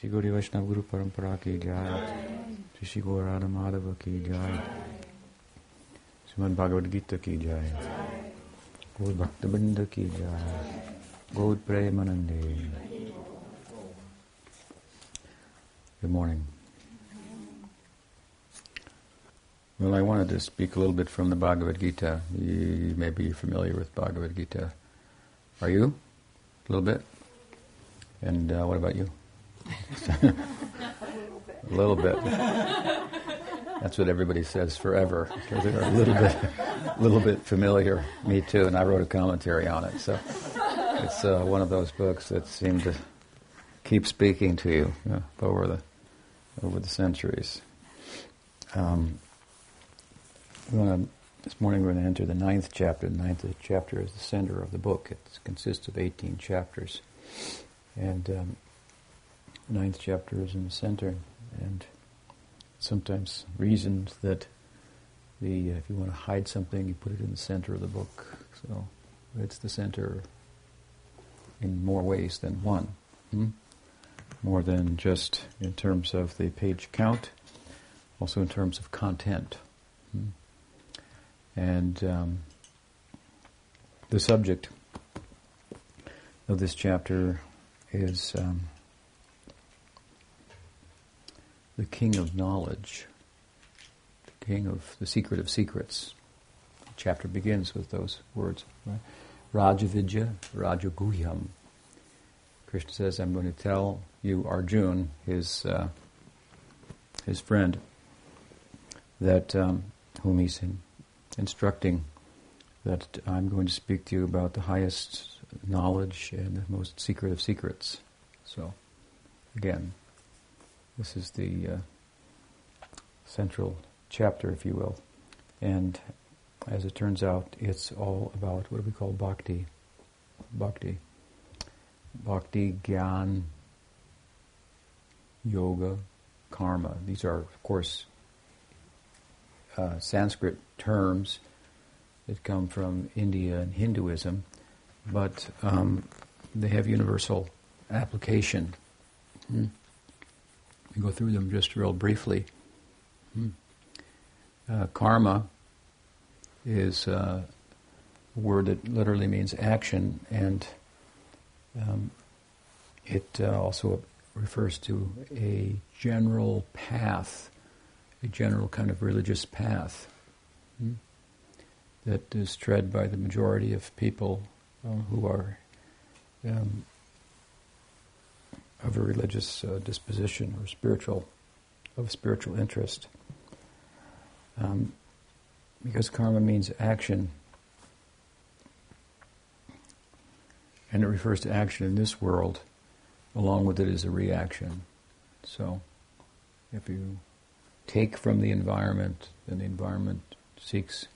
श्री गौरी वैष्णव गुरु परंपरा की जय श्री श्री गौर राधा माधव की जय श्रीमद भागवत गीता की जय गौर भक्तबिंद की जय गौर प्रेमानंदे Good morning. Well, I wanted to speak a little bit from the Bhagavad Gita. You may be familiar with Bhagavad Gita. Are you? A little bit? And uh, what about you? a little bit. That's what everybody says forever they're a little bit, little bit familiar. Me too, and I wrote a commentary on it. So it's uh, one of those books that seem to keep speaking to you, you know, over the over the centuries. Um, to, this morning we're going to enter the ninth chapter. The ninth chapter is the center of the book. It consists of 18 chapters. And um, ninth chapter is in the center. And sometimes reasons that the uh, if you want to hide something, you put it in the center of the book. So it's the center in more ways than one. Hmm? More than just in terms of the page count, also in terms of content. Hmm? And um, the subject of this chapter is um, the king of knowledge, the king of the secret of secrets. The chapter begins with those words, right? Rajavidya, Rajaguhyam. Krishna says, I'm going to tell you, Arjun, his, uh, his friend, that um, whom he's in, instructing, that I'm going to speak to you about the highest knowledge and the most secret of secrets. So, again, this is the uh, central chapter, if you will. And as it turns out, it's all about what do we call bhakti? Bhakti. Bhakti, Gyan, Yoga, Karma. These are, of course, uh, Sanskrit terms that come from India and Hinduism, but um, they have universal application. Hmm. We go through them just real briefly. Hmm. Uh, karma is uh, a word that literally means action, and um, it uh, also refers to a general path, a general kind of religious path hmm, that is tread by the majority of people uh, who are um, of a religious uh, disposition or spiritual, of spiritual interest. Um, because karma means action, and it refers to action in this world, along with it is a reaction. So, if you take from the environment, then the environment seeks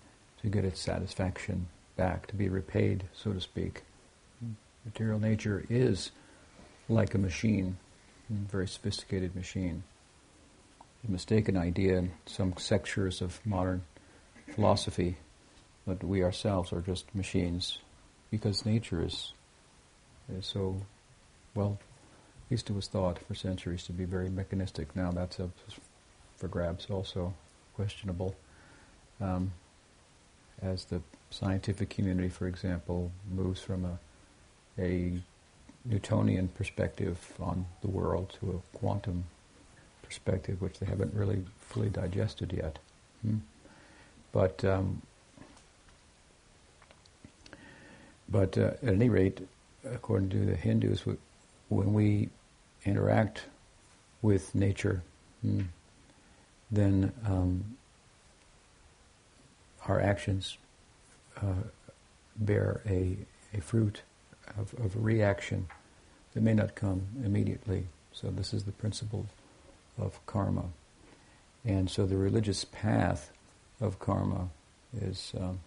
to get its satisfaction back, to be repaid, so to speak. Material nature is like a machine, a very sophisticated machine. A mistaken idea in some sectors of modern philosophy that we ourselves are just machines because nature is, is so, well, at least it was thought for centuries to be very mechanistic. Now that's up for grabs also questionable. Um, as the scientific community, for example, moves from a, a Newtonian perspective on the world to a quantum perspective, which they haven't really fully digested yet. Hmm? But um, but uh, at any rate, according to the Hindus, when we interact with nature, hmm, then um, our actions uh, bear a, a fruit of, of reaction that may not come immediately. So this is the principle of karma. And so the religious path of karma is um,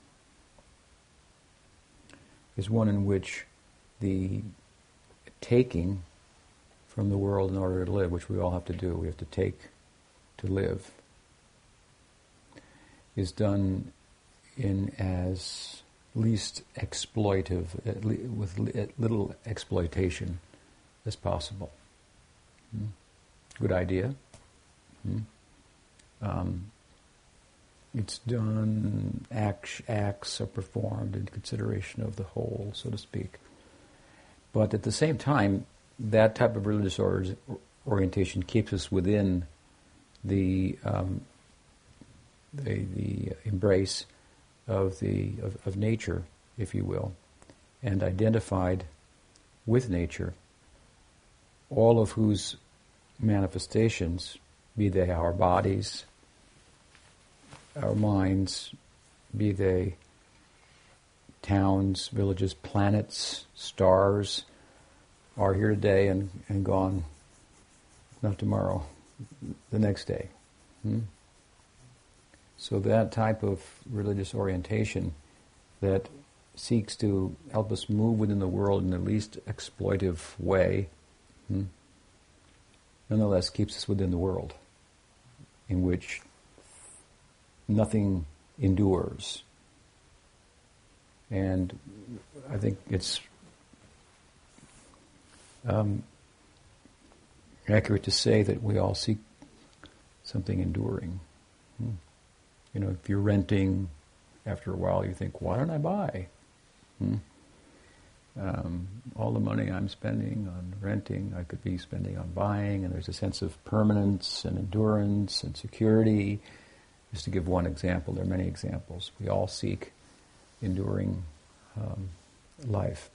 is one in which the taking from the world in order to live, which we all have to do, we have to take to live, is done in as least exploitive, with little exploitation as possible. Hmm? good idea. Hmm? Um, it's done, acts, acts are performed in consideration of the whole, so to speak. But at the same time, that type of religious or- orientation keeps us within the, um, the, the embrace of, the, of, of nature, if you will, and identified with nature, all of whose manifestations, be they our bodies, our minds, be they towns, villages, planets, stars, are here today and, and gone, not tomorrow, the next day. Hmm? So that type of religious orientation that seeks to help us move within the world in the least exploitive way, hmm, nonetheless keeps us within the world in which nothing endures. And I think it's um, accurate to say that we all seek something enduring. You know, if you're renting, after a while you think, why don't I buy? Hmm. Um, all the money I'm spending on renting, I could be spending on buying, and there's a sense of permanence and endurance and security. Just to give one example, there are many examples. We all seek enduring um, life.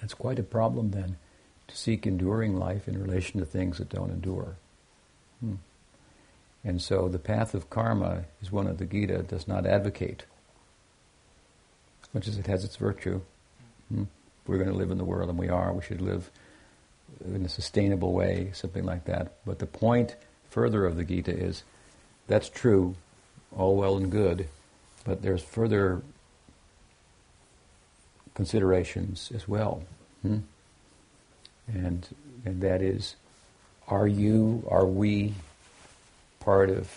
It's quite a problem then to seek enduring life in relation to things that don't endure. Hmm. And so the path of karma is one of the Gita does not advocate. Much as it has its virtue, hmm, we're going to live in the world, and we are, we should live in a sustainable way, something like that. But the point further of the Gita is that's true, all well and good, but there's further considerations as well. Hmm? And, and that is, are you, are we part of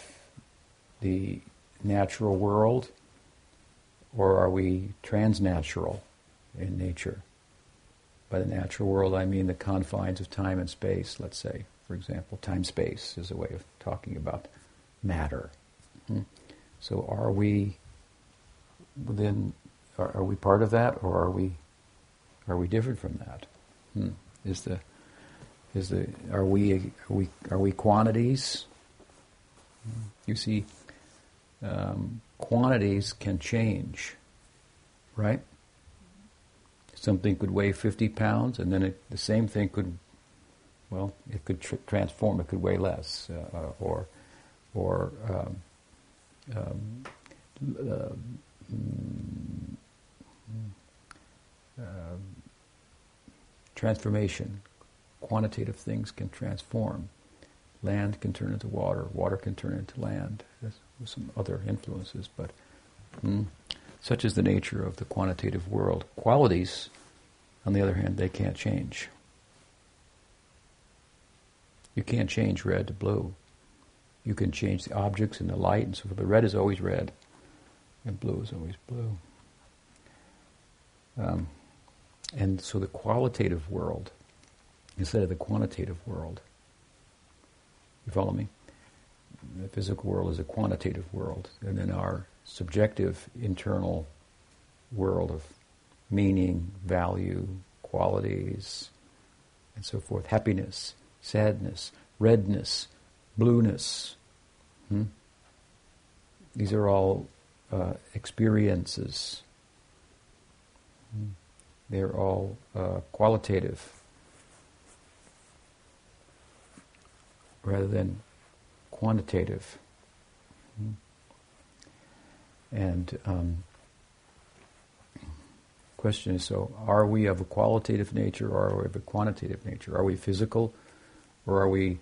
the natural world, or are we transnatural in nature? By the natural world, I mean the confines of time and space, let's say, for example. Time space is a way of talking about matter. Hmm? So, are we within, are, are, we part of that, or are we, are we different from that? Hmm. Is the, is the, are we, are we, are we quantities? You see, um, quantities can change, right? Something could weigh 50 pounds, and then it, the same thing could, well, it could tr- transform. It could weigh less, uh, uh or, or um, um, uh, transformation. Quantitative things can transform. Land can turn into water, water can turn into land. There's some other influences, but mm, such is the nature of the quantitative world. Qualities, on the other hand, they can't change. You can't change red to blue. You can change the objects and the light and so forth, but red is always red, and blue is always blue. Um, and so the qualitative world, instead of the quantitative world, you follow me? The physical world is a quantitative world, and then our subjective internal world of meaning, value, qualities, and so forth, happiness, sadness, redness, blueness. Hmm? These are all uh, experiences. Hmm? They're all uh, qualitative rather than quantitative. And um, question is: So, are we of a qualitative nature, or are we of a quantitative nature? Are we physical, or are we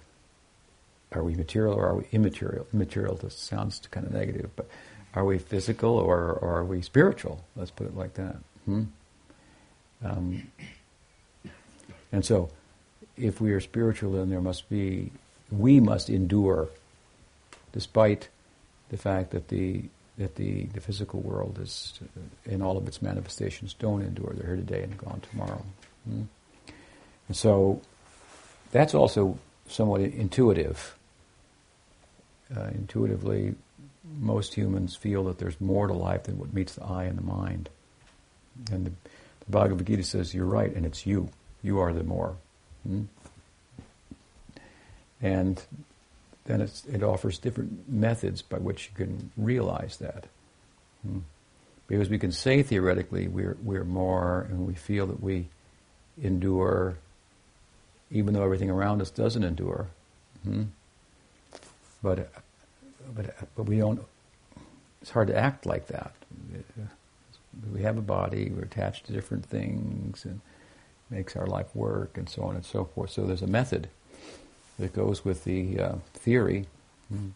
are we material, or are we immaterial? Immaterial just sounds kind of negative, but are we physical, or, or are we spiritual? Let's put it like that. Hmm? Um, and so, if we are spiritual, then there must be we must endure, despite the fact that the that the, the physical world is, in all of its manifestations, don't endure. They're here today and gone tomorrow. Mm? And so, that's also somewhat intuitive. Uh, intuitively, most humans feel that there's more to life than what meets the eye and the mind. And the, the Bhagavad Gita says, You're right, and it's you. You are the more. Hmm? And then it offers different methods by which you can realize that. Hmm? Because we can say theoretically we're, we're more and we feel that we endure even though everything around us doesn't endure. Hmm? But, but, but we don't, it's hard to act like that. We have a body, we're attached to different things, and makes our life work, and so on and so forth. So there's a method that goes with the uh, theory. Hmm.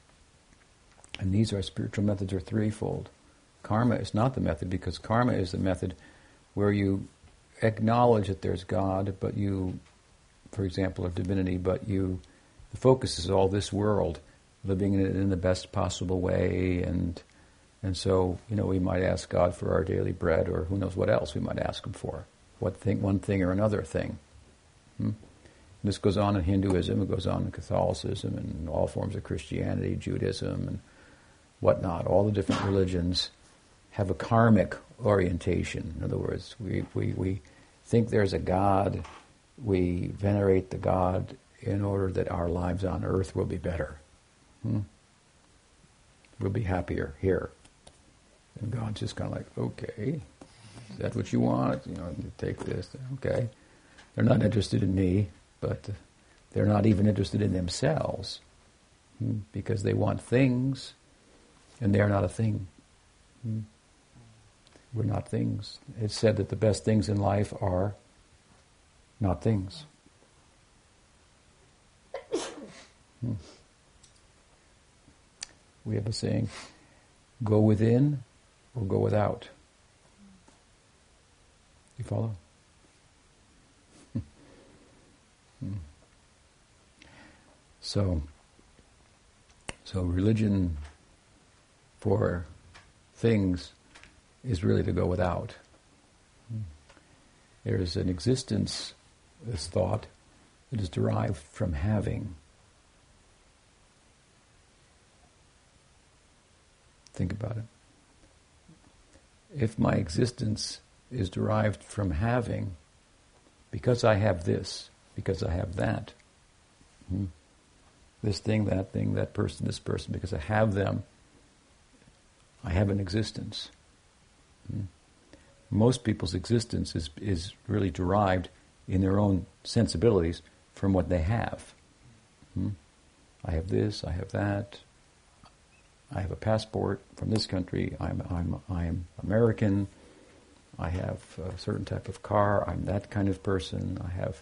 And these are spiritual methods are threefold. Karma is not the method because karma is the method where you acknowledge that there's God, but you for example, of divinity, but you, the focus is all this world, living in it in the best possible way, and and so you know we might ask God for our daily bread, or who knows what else we might ask Him for, what thing, one thing or another thing. Hmm? This goes on in Hinduism, it goes on in Catholicism, and all forms of Christianity, Judaism, and whatnot. All the different religions have a karmic orientation. In other words, we, we, we think there's a God we venerate the God in order that our lives on earth will be better. Hmm? We'll be happier here. And God's just kind of like, okay, is that what you want? You know, take this. Okay. They're not interested in me, but they're not even interested in themselves hmm? because they want things and they're not a thing. Hmm? We're not things. It's said that the best things in life are not things. Hmm. We have a saying go within or go without. You follow? So, so religion for things is really to go without. Hmm. There's an existence this thought that is derived from having. Think about it. If my existence is derived from having, because I have this, because I have that, hmm, this thing, that thing, that person, this person, because I have them, I have an existence. Hmm. Most people's existence is, is really derived in their own sensibilities from what they have. Hmm? I have this, I have that. I have a passport from this country. I'm, I'm, I'm American. I have a certain type of car. I'm that kind of person. I have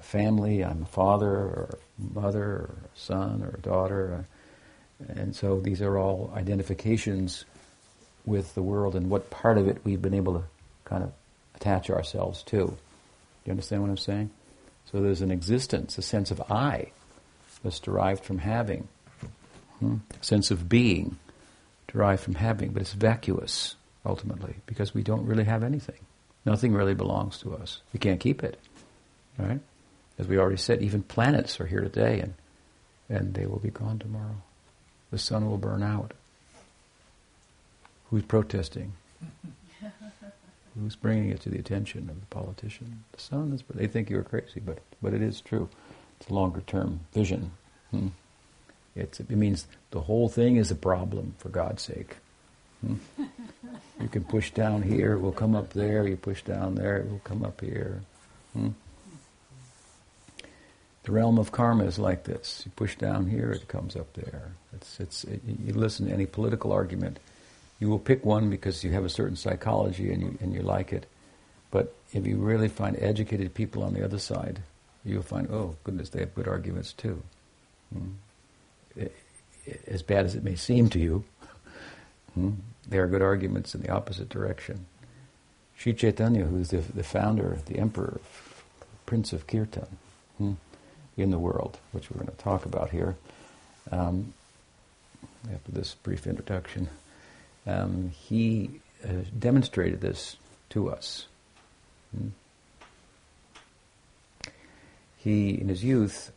a family. I'm a father or mother or son or daughter. And so these are all identifications with the world and what part of it we've been able to kind of attach ourselves to Do you understand what I'm saying? So there's an existence, a sense of I that's derived from having, hmm? a sense of being derived from having, but it's vacuous ultimately because we don't really have anything. Nothing really belongs to us. We can't keep it, right? As we already said, even planets are here today and, and they will be gone tomorrow. The sun will burn out. Who's protesting? Who's bringing it to the attention of the politician? The sun is. They think you're crazy, but but it is true. It's a longer term vision. Hmm. it means the whole thing is a problem. For God's sake, hmm. you can push down here, it will come up there. You push down there, it will come up here. Hmm. The realm of karma is like this. You push down here, it comes up there. It's, it's, it, you listen to any political argument, you will pick one because you have a certain psychology and you, and you like it. But if you really find educated people on the other side, you'll find, oh, goodness, they have good arguments too. Hmm. It, as bad as it may seem to you, hmm, there are good arguments in the opposite direction. Sri Chaitanya, who's the, the founder, the emperor, Prince of Kirtan hmm, in the world, which we're going to talk about here, um, after this brief introduction um, he uh, demonstrated this to us. Hmm. He, in his youth,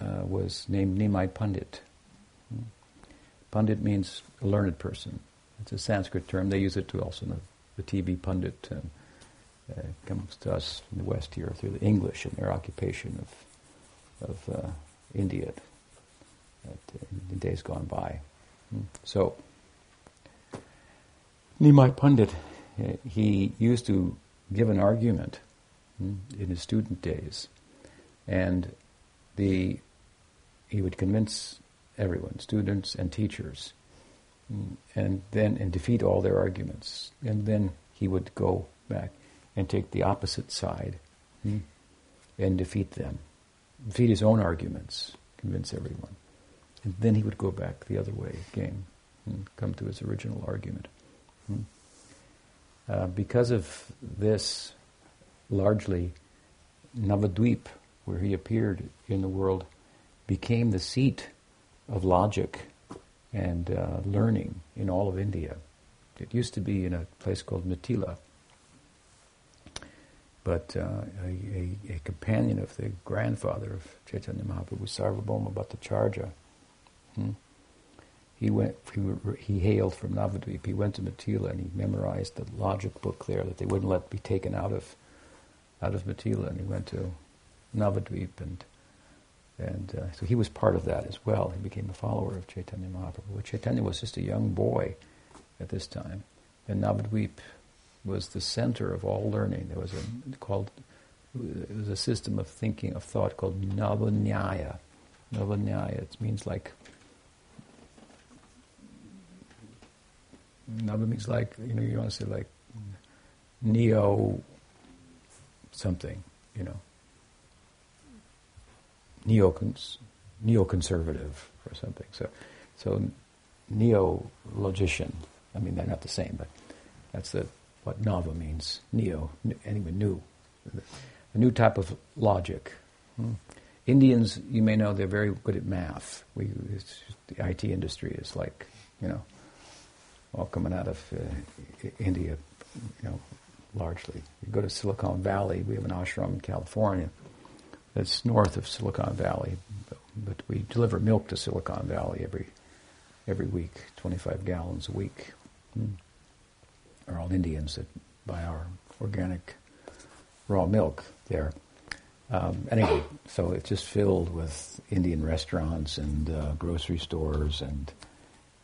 uh, was named Nimai Pandit. Hmm. Pandit means a learned person. It's a Sanskrit term. They use it to also know the TV pundit uh, uh, comes to us in the West here through the English and their occupation of of uh, India at, in days gone by. Hmm. So, Nimai Pandit, uh, he used to give an argument hmm, in his student days, and the he would convince everyone, students and teachers, hmm, and then and defeat all their arguments, and then he would go back and take the opposite side and defeat them, defeat his own arguments, convince everyone. And then he would go back the other way again and come to his original argument. Hmm. Uh, because of this, largely, Navadvip, where he appeared in the world, became the seat of logic and uh, learning in all of India. It used to be in a place called Mithila, but uh, a, a, a, companion of the grandfather of Chaitanya Mahaprabhu, Sarvabhauma Bhattacharya, hmm? he went. He, he, hailed from Navadvip. He went to Mithila and he memorized the logic book there that they wouldn't let be taken out of out of Mithila. And he went to Navadvip and and uh, so he was part of that as well. He became a follower of Chaitanya Mahaprabhu. Chaitanya was just a young boy at this time, and Navadvip was the center of all learning. There was a called it was a system of thinking of thought called Navanyaya. Navanyaya. It means like Nava means like you know you want to say like neo something you know neo neoconservative or something. So so neo logician. I mean they're not the same, but that's the what nava means, neo, anyway, new. A new type of logic. Hmm. Indians, you may know, they're very good at math. We, the IT industry is like, you know, all coming out of uh, India, you know, largely. You go to Silicon Valley, we have an ashram in California that's north of Silicon Valley, but we deliver milk to Silicon Valley every every week, 25 gallons a week. Hmm are all Indians that buy our organic raw milk there. Um, anyway, so it's just filled with Indian restaurants and uh, grocery stores and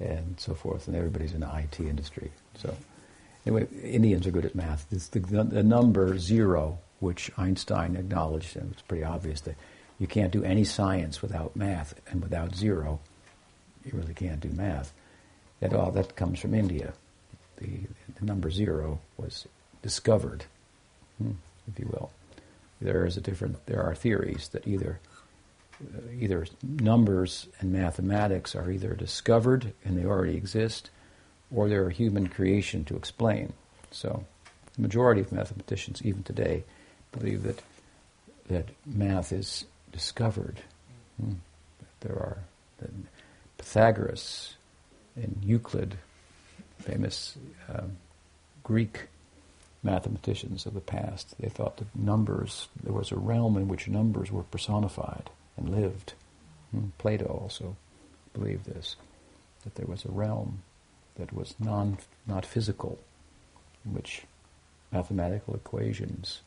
and so forth, and everybody's in the IT industry. So anyway, Indians are good at math. It's the, the number zero, which Einstein acknowledged, and it's pretty obvious that you can't do any science without math, and without zero, you really can't do math. That all that comes from India the, the number zero was discovered, hmm, if you will. There is a different. There are theories that either uh, either numbers and mathematics are either discovered and they already exist, or they're a human creation to explain. So, the majority of mathematicians, even today, believe that that math is discovered. Hmm. There are Pythagoras and Euclid famous um, Greek mathematicians of the past. They thought that numbers, there was a realm in which numbers were personified and lived. Hmm. Plato also believed this, that there was a realm that was non, not physical, in which mathematical equations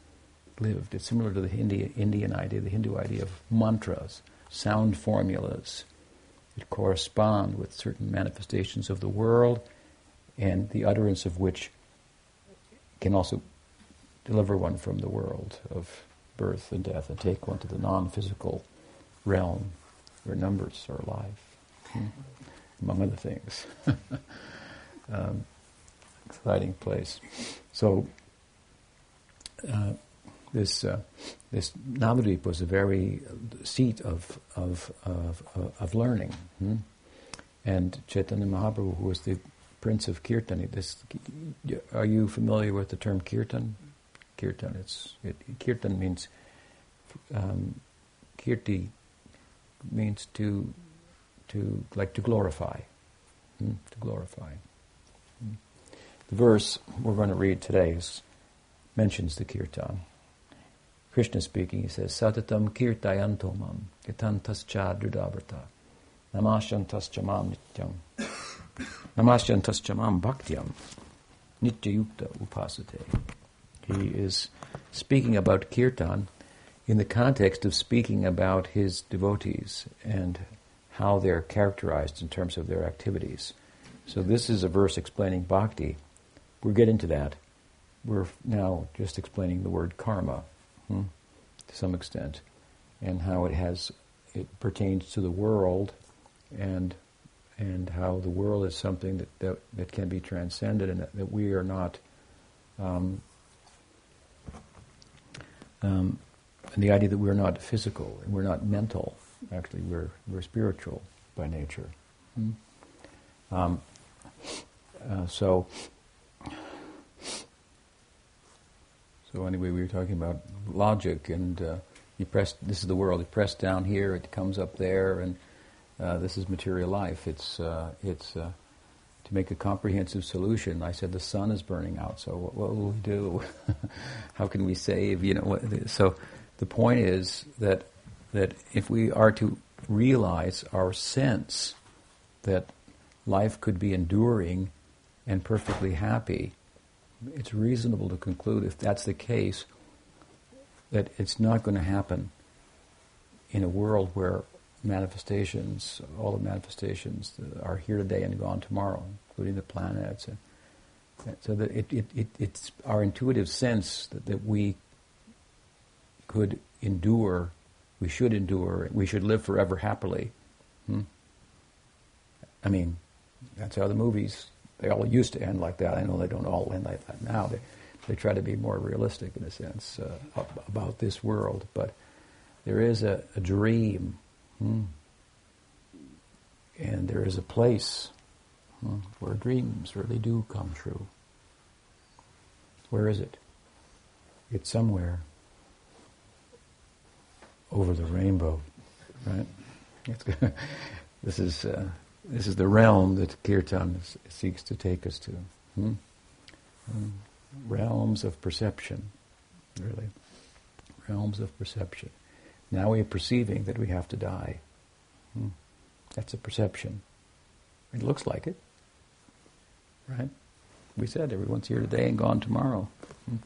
lived. It's similar to the Hindi, Indian idea, the Hindu idea of mantras, sound formulas that correspond with certain manifestations of the world and the utterance of which can also deliver one from the world of birth and death and take one to the non-physical realm where numbers are alive, hmm, among other things. um, exciting place. So uh, this uh, this Navadvip was a very seat of of of, of learning, hmm? and Chaitanya Mahaprabhu, who was the Prince of Kirtan. This, are you familiar with the term Kirtan? Kirtan. It's it, Kirtan means um, Kirti means to to like to glorify, hmm? to glorify. Hmm? The verse we're going to read today is, mentions the Kirtan. Krishna speaking, he says, Satatam kirtayantomam yatantascha drudavrata namasyantascha mam nityam namasyantascha mam bhaktyam nityayukta upasate. He is speaking about kirtan in the context of speaking about his devotees and how they're characterized in terms of their activities. So this is a verse explaining bhakti. We'll get into that. We're now just explaining the word karma hmm, to some extent and how it has it pertains to the world and and how the world is something that, that, that can be transcended and that, that we are not um, um, and the idea that we're not physical and we're not mental. Actually, we're we're spiritual by nature. Hmm? Um, uh, so, so anyway, we were talking about logic, and uh, you press. This is the world. You press down here, it comes up there, and uh, this is material life. It's uh, it's uh, to make a comprehensive solution. I said the sun is burning out. So what, what will we do? How can we save? You know. What, so the point is that that if we are to realize our sense that life could be enduring and perfectly happy, it's reasonable to conclude if that's the case that it's not going to happen in a world where manifestations, all the manifestations are here today and gone tomorrow, including the planets. And, So that it, it, it, it's our intuitive sense that, that we could endure, we should endure, we should live forever happily. Hmm? I mean, that's how the movies, they all used to end like that. I know they don't all end like that now. They, they try to be more realistic in a sense uh, about this world. But there is a, a dream, hmm? and there is a place hmm, where dreams really do come true. Where is it? It's somewhere over the rainbow, right? this is uh, this is the realm that kirtan seeks to take us to. Hmm? Hmm. Realms of perception, really. Realms of perception. Now we are perceiving that we have to die. Hmm. That's a perception. It looks like it, right? We said everyone's here today and gone tomorrow. Hmm.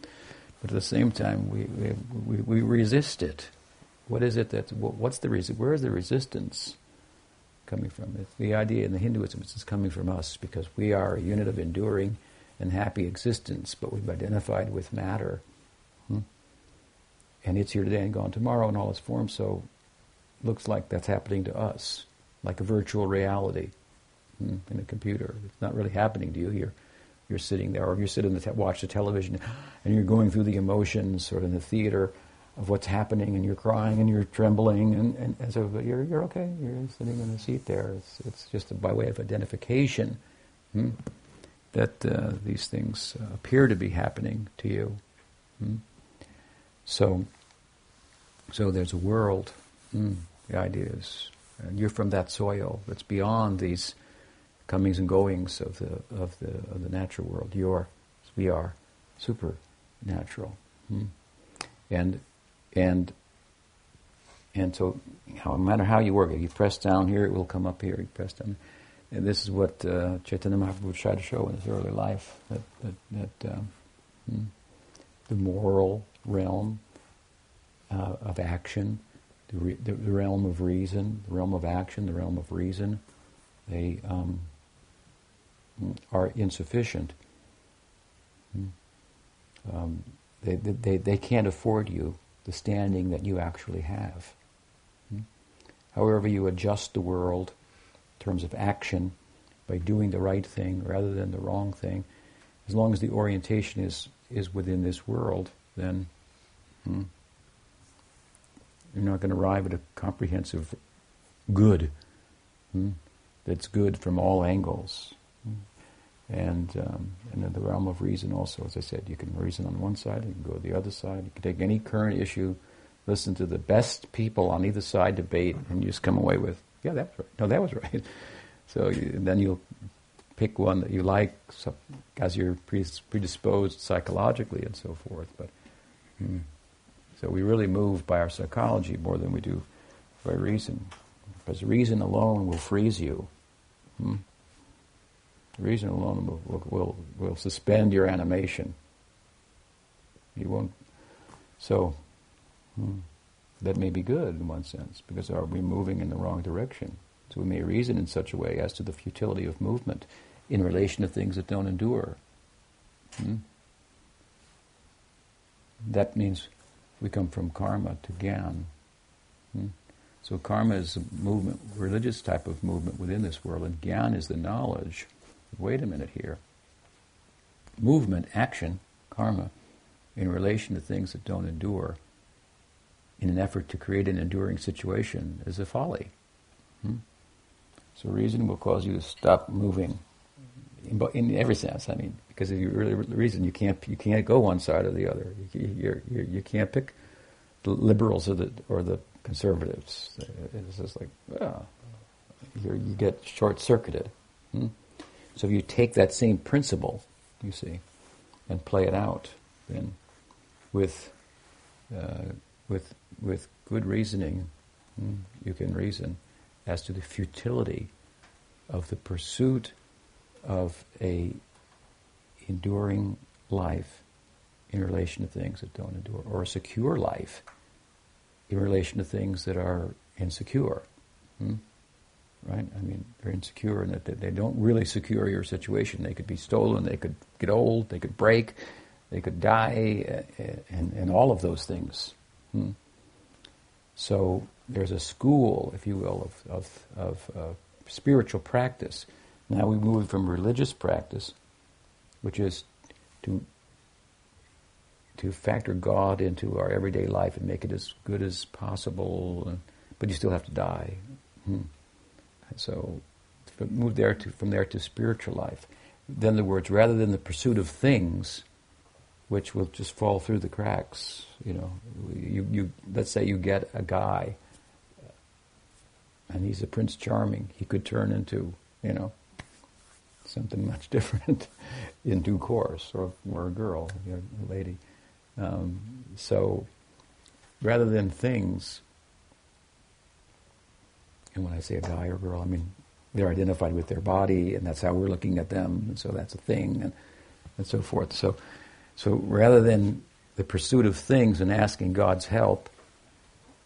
But at the same time, we, we, we, resist it. What is it that, what's the reason, where is the resistance coming from? It's the idea in the Hinduism is coming from us because we are a unit of enduring and happy existence, but we've identified with matter. Hmm? And it's here today and gone tomorrow in all its forms, so looks like that's happening to us, like a virtual reality hmm, in a computer. It's not really happening to you. You're, you're sitting there, or you're sitting and te- watch the television, and you're going through the emotions, or in the theater, of what's happening, and you're crying and you're trembling, and, and, and so you're, you're okay. You're sitting in the seat there. It's, it's just by way of identification hmm, that uh, these things uh, appear to be happening to you. Hmm. So, so there's a world. Hmm, the idea is, and you're from that soil that's beyond these comings and goings of the of the of the natural world. You're, we are, supernatural. Hmm. And and and so no matter how you work it, you press down here, it will come up here. You press down, and this is what uh, Chaitanya Mahaprabhu tried to show in his early life that that, that um, the moral realm uh, of action, the, re- the, realm of reason, the realm of action, the realm of reason, they um, are insufficient. Hmm. Um, they, they, they can't afford you the standing that you actually have. Hmm? However, you adjust the world in terms of action by doing the right thing rather than the wrong thing, as long as the orientation is, is within this world, then hmm, you're not going to arrive at a comprehensive good hmm, that's good from all angles. And, um, and in the realm of reason also, as I said, you can reason on one side, you can go to the other side, you can take any current issue, listen to the best people on either side debate, and you just come away with, yeah, that's right. No, that was right. So you, then you'll pick one that you like so, as you're predisposed psychologically and so forth. But hmm. So we really move by our psychology more than we do by reason. Because reason alone will freeze you. Hmm? Reason alone will, will, will, will suspend your animation. You won't. So, hmm, that may be good in one sense, because are we moving in the wrong direction? So we may reason in such a way as to the futility of movement in relation to things that don't endure. Hmm? That means we come from karma to gyan. Hmm? So karma is a movement, religious type of movement within this world, and gyan is the knowledge. Wait a minute here. Movement, action, karma, in relation to things that don't endure, in an effort to create an enduring situation, is a folly. Hmm? So reason will cause you to stop moving in, in every sense. I mean, because if you really reason, you can't you can't go one side or the other. You, you're, you're, you can not pick the liberals or the or the conservatives. It's just like well, you get short circuited. Hmm? So if you take that same principle, you see, and play it out, then with uh, with with good reasoning, hmm, you can reason as to the futility of the pursuit of a enduring life in relation to things that don't endure, or a secure life in relation to things that are insecure. Hmm? Right? I mean, they're insecure in that they don't really secure your situation. They could be stolen, they could get old, they could break, they could die, uh, and, and all of those things. Hmm? So there's a school, if you will, of, of, of uh, spiritual practice. Now we move from religious practice, which is to to factor God into our everyday life and make it as good as possible, but you still have to die. Hmm. So move there to, from there to spiritual life. Then the words, rather than the pursuit of things, which will just fall through the cracks. You know, you, you let's say you get a guy, and he's a Prince Charming. He could turn into, you know, something much different in due course, or, or a girl, you know, a lady. Um, so, rather than things, and when I say a guy or girl, I mean they're identified with their body, and that's how we're looking at them, and so that's a thing, and, and so forth. So, so rather than the pursuit of things and asking God's help,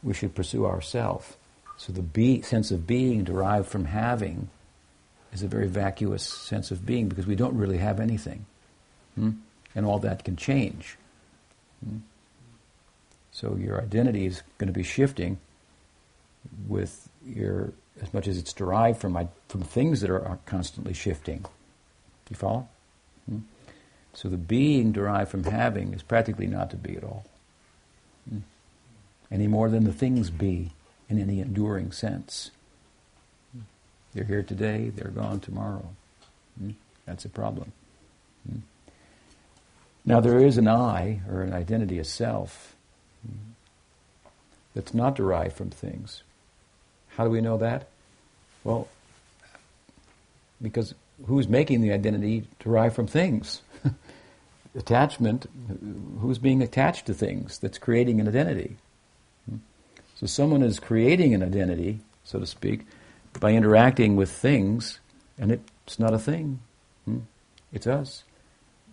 we should pursue ourself. So the be, sense of being derived from having is a very vacuous sense of being because we don't really have anything. Hmm? And all that can change. Hmm? So your identity is going to be shifting with your, as much as it's derived from, from things that are, are constantly shifting. Do you follow? Hmm? So the being derived from having is practically not to be at all. Hmm? Any more than the things be in any enduring sense. Hmm? They're here today, they're gone tomorrow. Hmm? That's a problem. Hmm? Now there is an I, or an identity, a self, hmm, that's not derived from things. How do we know that? Well, because who's making the identity derived from things? attachment, who's being attached to things that's creating an identity. So someone is creating an identity, so to speak, by interacting with things, and it's not a thing. Hmm? It's us.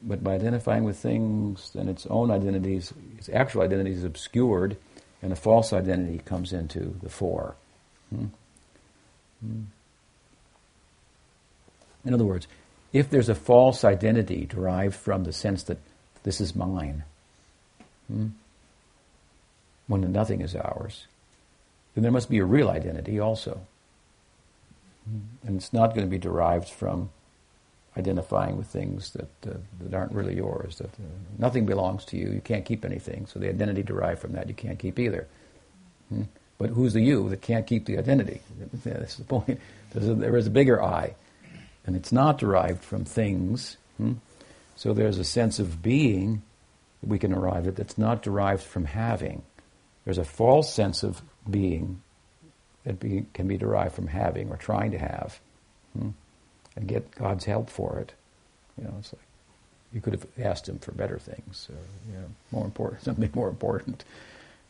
But by identifying with things, then its own identities, its actual identity is obscured, and a false identity comes into the fore. Hmm? Hmm. In other words, if there's a false identity derived from the sense that this is mine, hmm, when nothing is ours, then there must be a real identity also. And it's not going to be derived from identifying with things that, uh, that aren't really yours. That uh, nothing belongs to you. You can't keep anything. So the identity derived from that you can't keep either. Hmm? But who's the you that can't keep the identity? That's the point. There's a, there is a bigger I and it's not derived from things. Hmm? So there's a sense of being that we can arrive at that's not derived from having. There's a false sense of being that be, can be derived from having or trying to have, hmm? and get God's help for it. You know, it's like you could have asked Him for better things, or, you know, more important, something more important.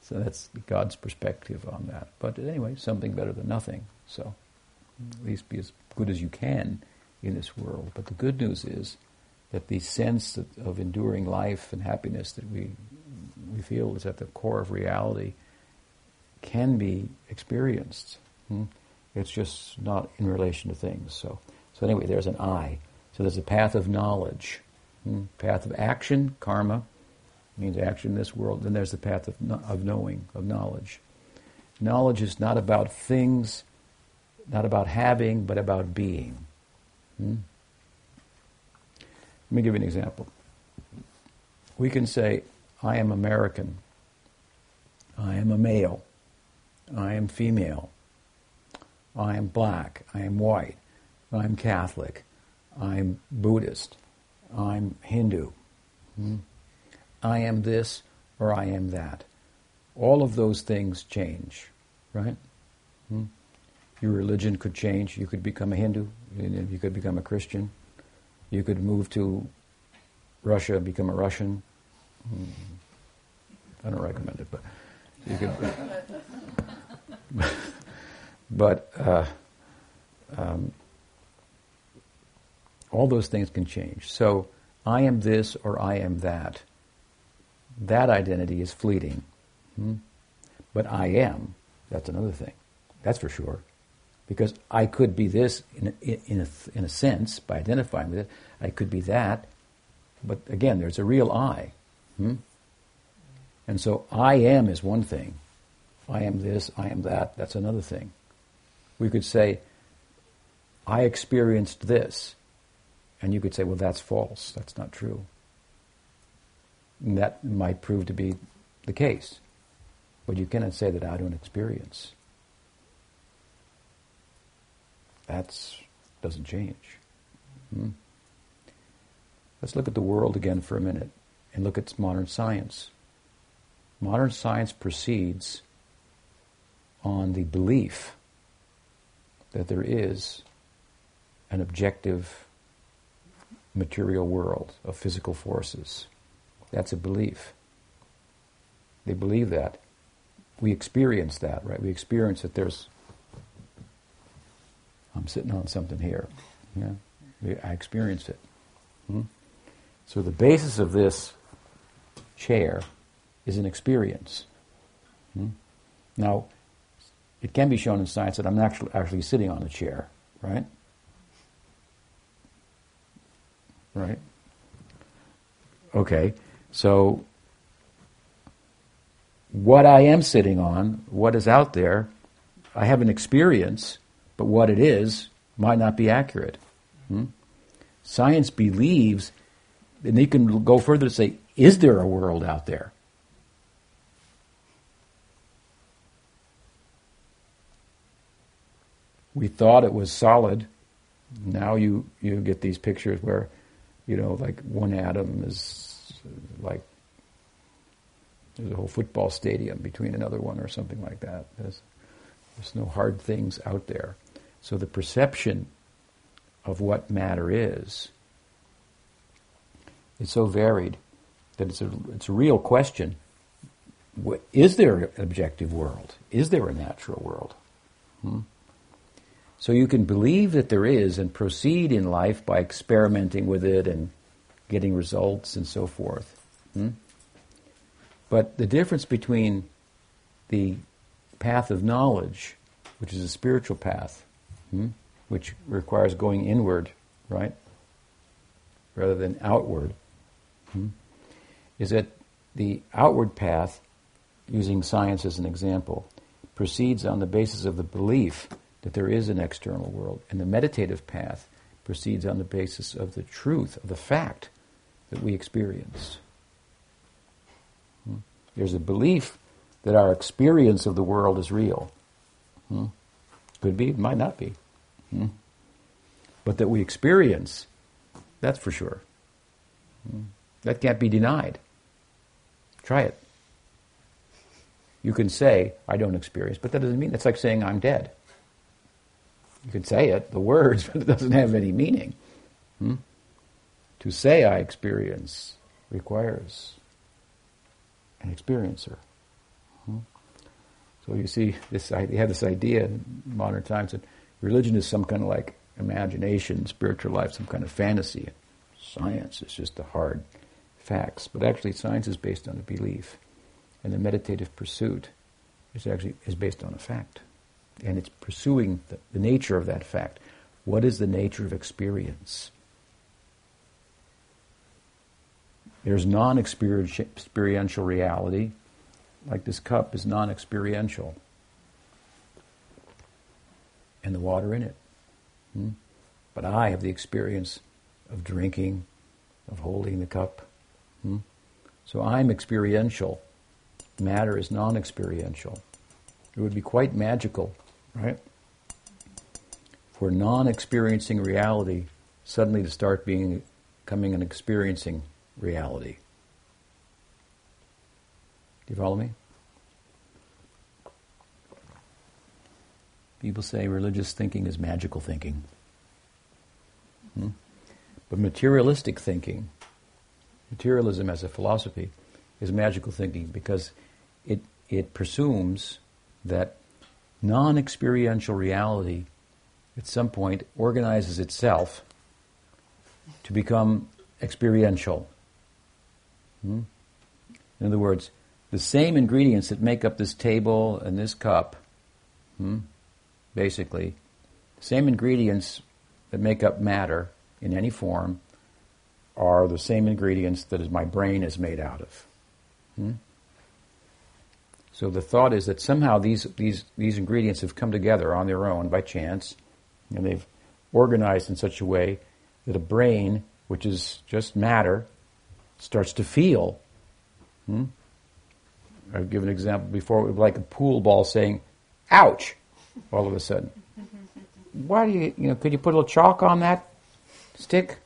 So that's God's perspective on that. But anyway, something better than nothing. So at least be as good as you can in this world. But the good news is that the sense of, enduring life and happiness that we we feel is at the core of reality can be experienced. Hmm? It's just not in relation to things. So, so anyway, there's an I. So there's a path of knowledge, hmm? path of action, karma means action in this world. Then there's the path of, of knowing, of knowledge. Knowledge is not about things, not about having, but about being. Hmm? Let me give you an example. We can say, I am American. I am a male. I am female. I am black. I am white. I'm Catholic. I'm Buddhist. I'm Hindu. Hmm? I am this or I am that. All of those things change, right? Hmm? Your religion could change. You could become a Hindu. You could become a Christian. You could move to Russia and become a Russian. Hmm. I don't recommend it, but you could. but uh, um, all those things can change. So I am this or I am that. That identity is fleeting. Hmm? But I am, that's another thing. That's for sure. Because I could be this in a, in a, in a sense by identifying with it. I could be that. But again, there's a real I. Hmm? And so I am is one thing. I am this, I am that, that's another thing. We could say, I experienced this. And you could say, well, that's false. That's not true. And that might prove to be the case. But you cannot say that I don't experience. That doesn't change. Hmm? Let's look at the world again for a minute and look at modern science. Modern science proceeds on the belief that there is an objective material world of physical forces. That's a belief. They believe that. We experience that, right? We experience that there's. I'm sitting on something here. Yeah, I experience it. Hmm? So the basis of this chair is an experience. Hmm? Now, it can be shown in science that I'm actually, actually sitting on a chair, right? Right? Okay, so what I am sitting on, what is out there, I have an experience, but what it is might not be accurate. Hmm? Science believes, and they can go further to say, is there a world out there? We thought it was solid. Now you, you get these pictures where, you know, like one atom is like there's a whole football stadium between another one or something like that. There's, there's no hard things out there. So the perception of what matter is is so varied that it's a, it's a real question. Is there an objective world? Is there a natural world? Hmm? So you can believe that there is and proceed in life by experimenting with it and getting results and so forth. Hmm? But the difference between the path of knowledge, which is a spiritual path, hmm, which requires going inward, right, rather than outward, hmm, is that the outward path, using science as an example, proceeds on the basis of the belief that there is an external world. And the meditative path proceeds on the basis of the truth, of the fact that we experience. Hmm? There's a belief that our experience of the world is real. Hmm? Could be, might not be. Hmm? But that we experience, that's for sure. That can't be denied. Try it. You can say, I don't experience, but that doesn't mean, it's like saying I'm dead. You can say it, the words, but it doesn't have any meaning. Hmm? To say I experience requires an experiencer. Hmm? So you see, this they have this idea in modern times that religion is some kind of like imagination, spiritual life, some kind of fantasy. Science is just the hard facts, but actually science is based on a belief, and the meditative pursuit is actually is based on a fact, and it's pursuing the, the nature of that fact. What is the nature of experience? There's non-experiential reality, like this cup is non-experiential, and the water in it. Hmm? But I have the experience of drinking, of holding the cup. Hmm? So I'm experiential. Matter is non experiential. It would be quite magical, right? For non experiencing reality suddenly to start being, becoming an experiencing reality. Do you follow me? People say religious thinking is magical thinking. Hmm? But materialistic thinking, materialism as a philosophy, is magical thinking because it, it presumes that non experiential reality at some point organizes itself to become experiential. Hmm? In other words, the same ingredients that make up this table and this cup hmm, basically. The same ingredients that make up matter in any form are the same ingredients that my brain is made out of. Hmm? So the thought is that somehow these, these, these ingredients have come together on their own by chance, and they've organized in such a way that a brain, which is just matter, starts to feel. Hmm? I've given an example before, like a pool ball saying, ouch! all of a sudden. Why do you, you know, could you put a little chalk on that stick?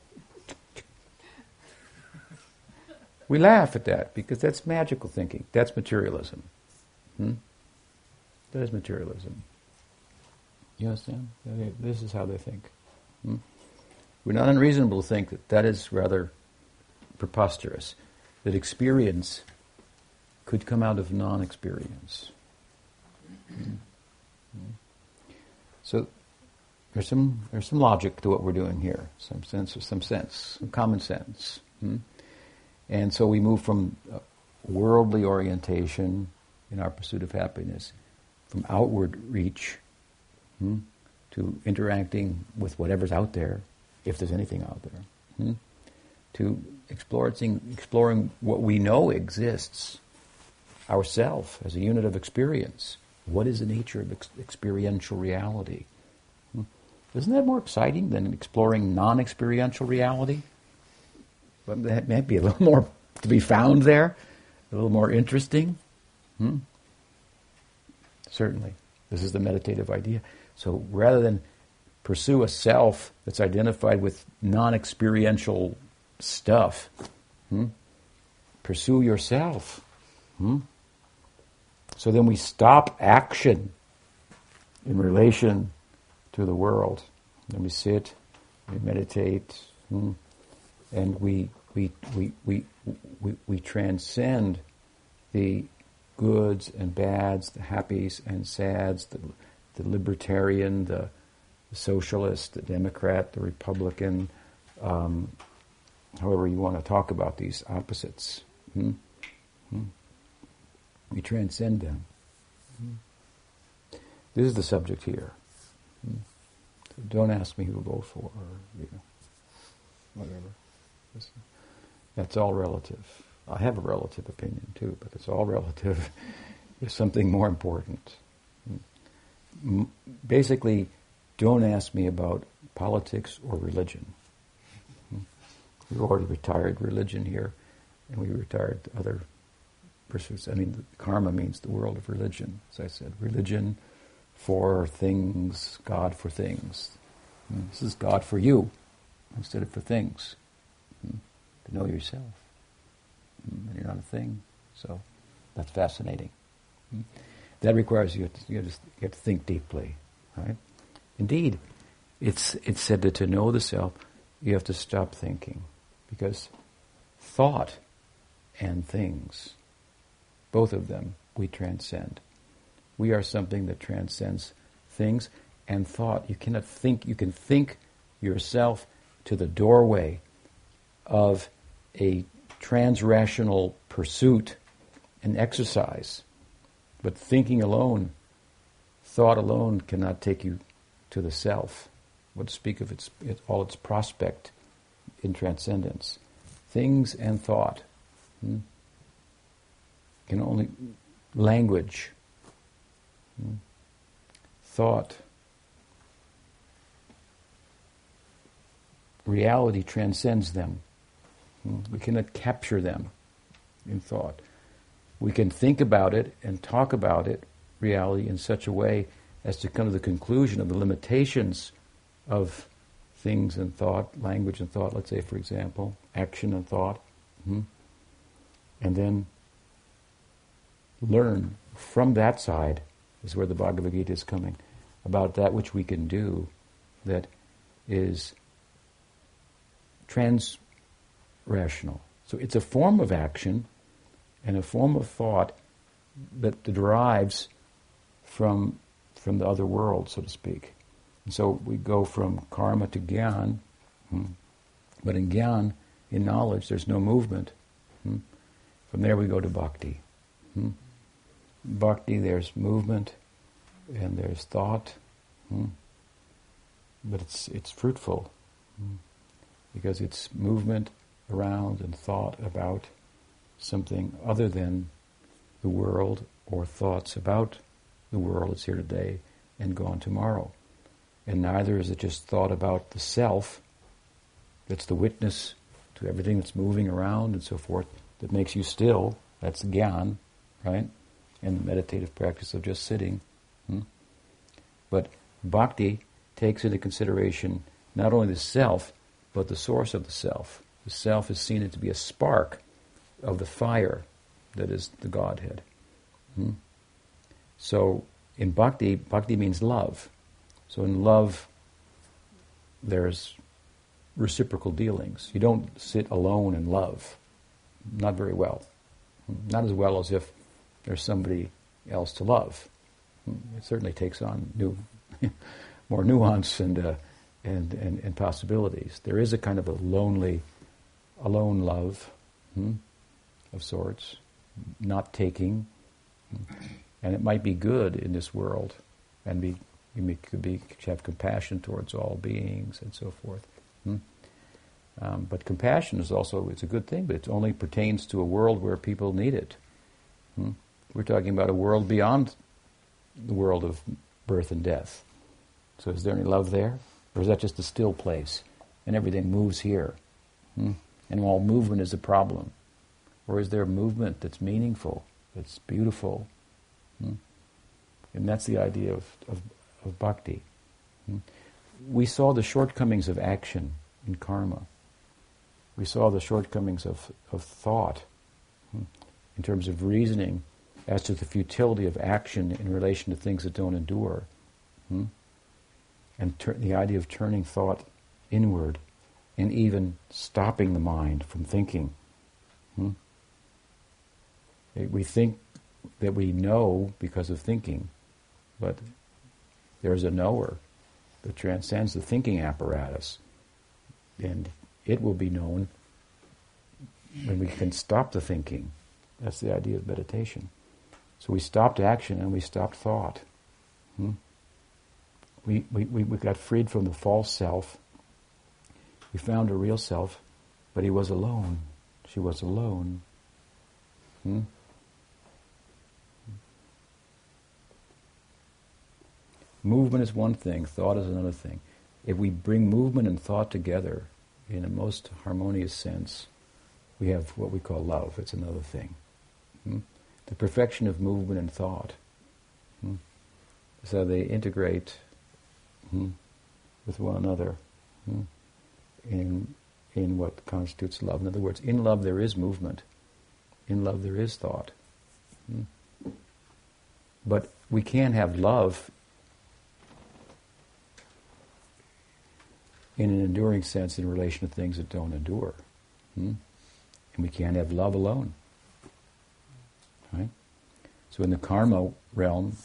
We laugh at that because that's magical thinking. That's materialism. Hmm? That is materialism. You understand? This is how they think. Hmm? We're not unreasonable to think that that is rather preposterous, that experience could come out of non experience. Hmm? So there's some there's some logic to what we're doing here, some sense, some sense, some common sense, hmm? and so we move from worldly orientation in our pursuit of happiness, from outward reach, hmm? to interacting with whatever's out there, if there's anything out there, hmm? to exploring exploring what we know exists, ourself as a unit of experience what is the nature of ex- experiential reality? Hmm? Isn't that more exciting than exploring non experiential reality? But that might be a little more to be found there, a little more interesting. Hmm? Certainly. This is the meditative idea. So rather than pursue a self that's identified with non experiential stuff, hmm? pursue yourself. Hmm? So then we stop action in relation to the world. And we sit, we meditate, hmm, and we, we, we, we, we, we transcend the goods and bads, the happies and sads, the, the libertarian, the, the socialist, the Democrat, the Republican, um, however you want to talk about these opposites. Hmm? Hmm? We transcend them. This is the subject here. So don't ask me who to vote for or you know, whatever. That's all relative. I have a relative opinion too, but it's all relative. There's something more important. Basically, don't ask me about politics or religion. We've already retired religion here, and we retired other pursuits. I mean, karma means the world of religion, as I said. Religion for things, God for things. Hmm. This is God for you instead of for things. Hmm. To know yourself. Hmm. You're not a thing. So that's fascinating. That requires you to, you, to, you have to think deeply. Right? Indeed, it's, it's said that to know the self, you have to stop thinking. Because thought and things both of them we transcend. We are something that transcends things and thought. You cannot think, you can think yourself to the doorway of a transrational pursuit and exercise. But thinking alone, thought alone cannot take you to the self. What speak of its, it, all its prospect in transcendence. Things and thought hmm, can only language, hmm, thought, reality transcends them. We cannot capture them in thought. We can think about it and talk about it, reality, in such a way as to come to the conclusion of the limitations of things and thought, language and thought, let's say, for example, action and thought, mm-hmm. and then learn from that side, is where the Bhagavad Gita is coming, about that which we can do that is trans rational. So it's a form of action and a form of thought that derives from from the other world, so to speak. And so we go from karma to gyan, hmm. but in gyan, in knowledge, there's no movement. Hmm. From there we go to bhakti. Hmm. Bhakti, there's movement and there's thought, but it's it's fruitful because it's movement around and thought about something other than the world or thoughts about the world that's here today and gone tomorrow. And neither is it just thought about the self that's the witness to everything that's moving around and so forth that makes you still. That's gyan, right? And the meditative practice of just sitting. Hmm? But bhakti takes into consideration not only the self, but the source of the self. The self is seen to be a spark of the fire that is the Godhead. Hmm? So in bhakti, bhakti means love. So in love, there's reciprocal dealings. You don't sit alone and love. Not very well. Hmm? Not as well as if there's somebody else to love. Hmm? It certainly takes on new, more nuance and, uh, and, and, and possibilities. There is a kind of a lonely alone love hmm, of sorts, not taking. And it might be good in this world and be, you could be, have compassion towards all beings and so forth. Hmm? Um, but compassion is also it's a good thing, but it only pertains to a world where people need it. Hmm? We're talking about a world beyond the world of birth and death. So is there any love there? Or is that just a still place and everything moves here? Hmm? And all movement is a problem? Or is there movement that's meaningful, that's beautiful? Hmm? And that's the idea of, of, of bhakti. Hmm? We saw the shortcomings of action in karma. We saw the shortcomings of, of thought hmm? in terms of reasoning as to the futility of action in relation to things that don't endure. Hmm? And ter- the idea of turning thought inward and even stopping the mind from thinking. Hmm? We think that we know because of thinking, but there's a knower that transcends the thinking apparatus, and it will be known when we can stop the thinking. That's the idea of meditation. So we stopped action and we stopped thought. Hmm? We, we, we got freed from the false self he found her real self, but he was alone. She was alone. Hmm? Movement is one thing, thought is another thing. If we bring movement and thought together in a most harmonious sense, we have what we call love. It's another thing. Hmm? The perfection of movement and thought. Hmm? So they integrate hmm, with one another. In in what constitutes love. In other words, in love there is movement. In love there is thought. Hmm. But we can't have love in an enduring sense in relation to things that don't endure. Hmm? And we can't have love alone. Right? So in the karma realm,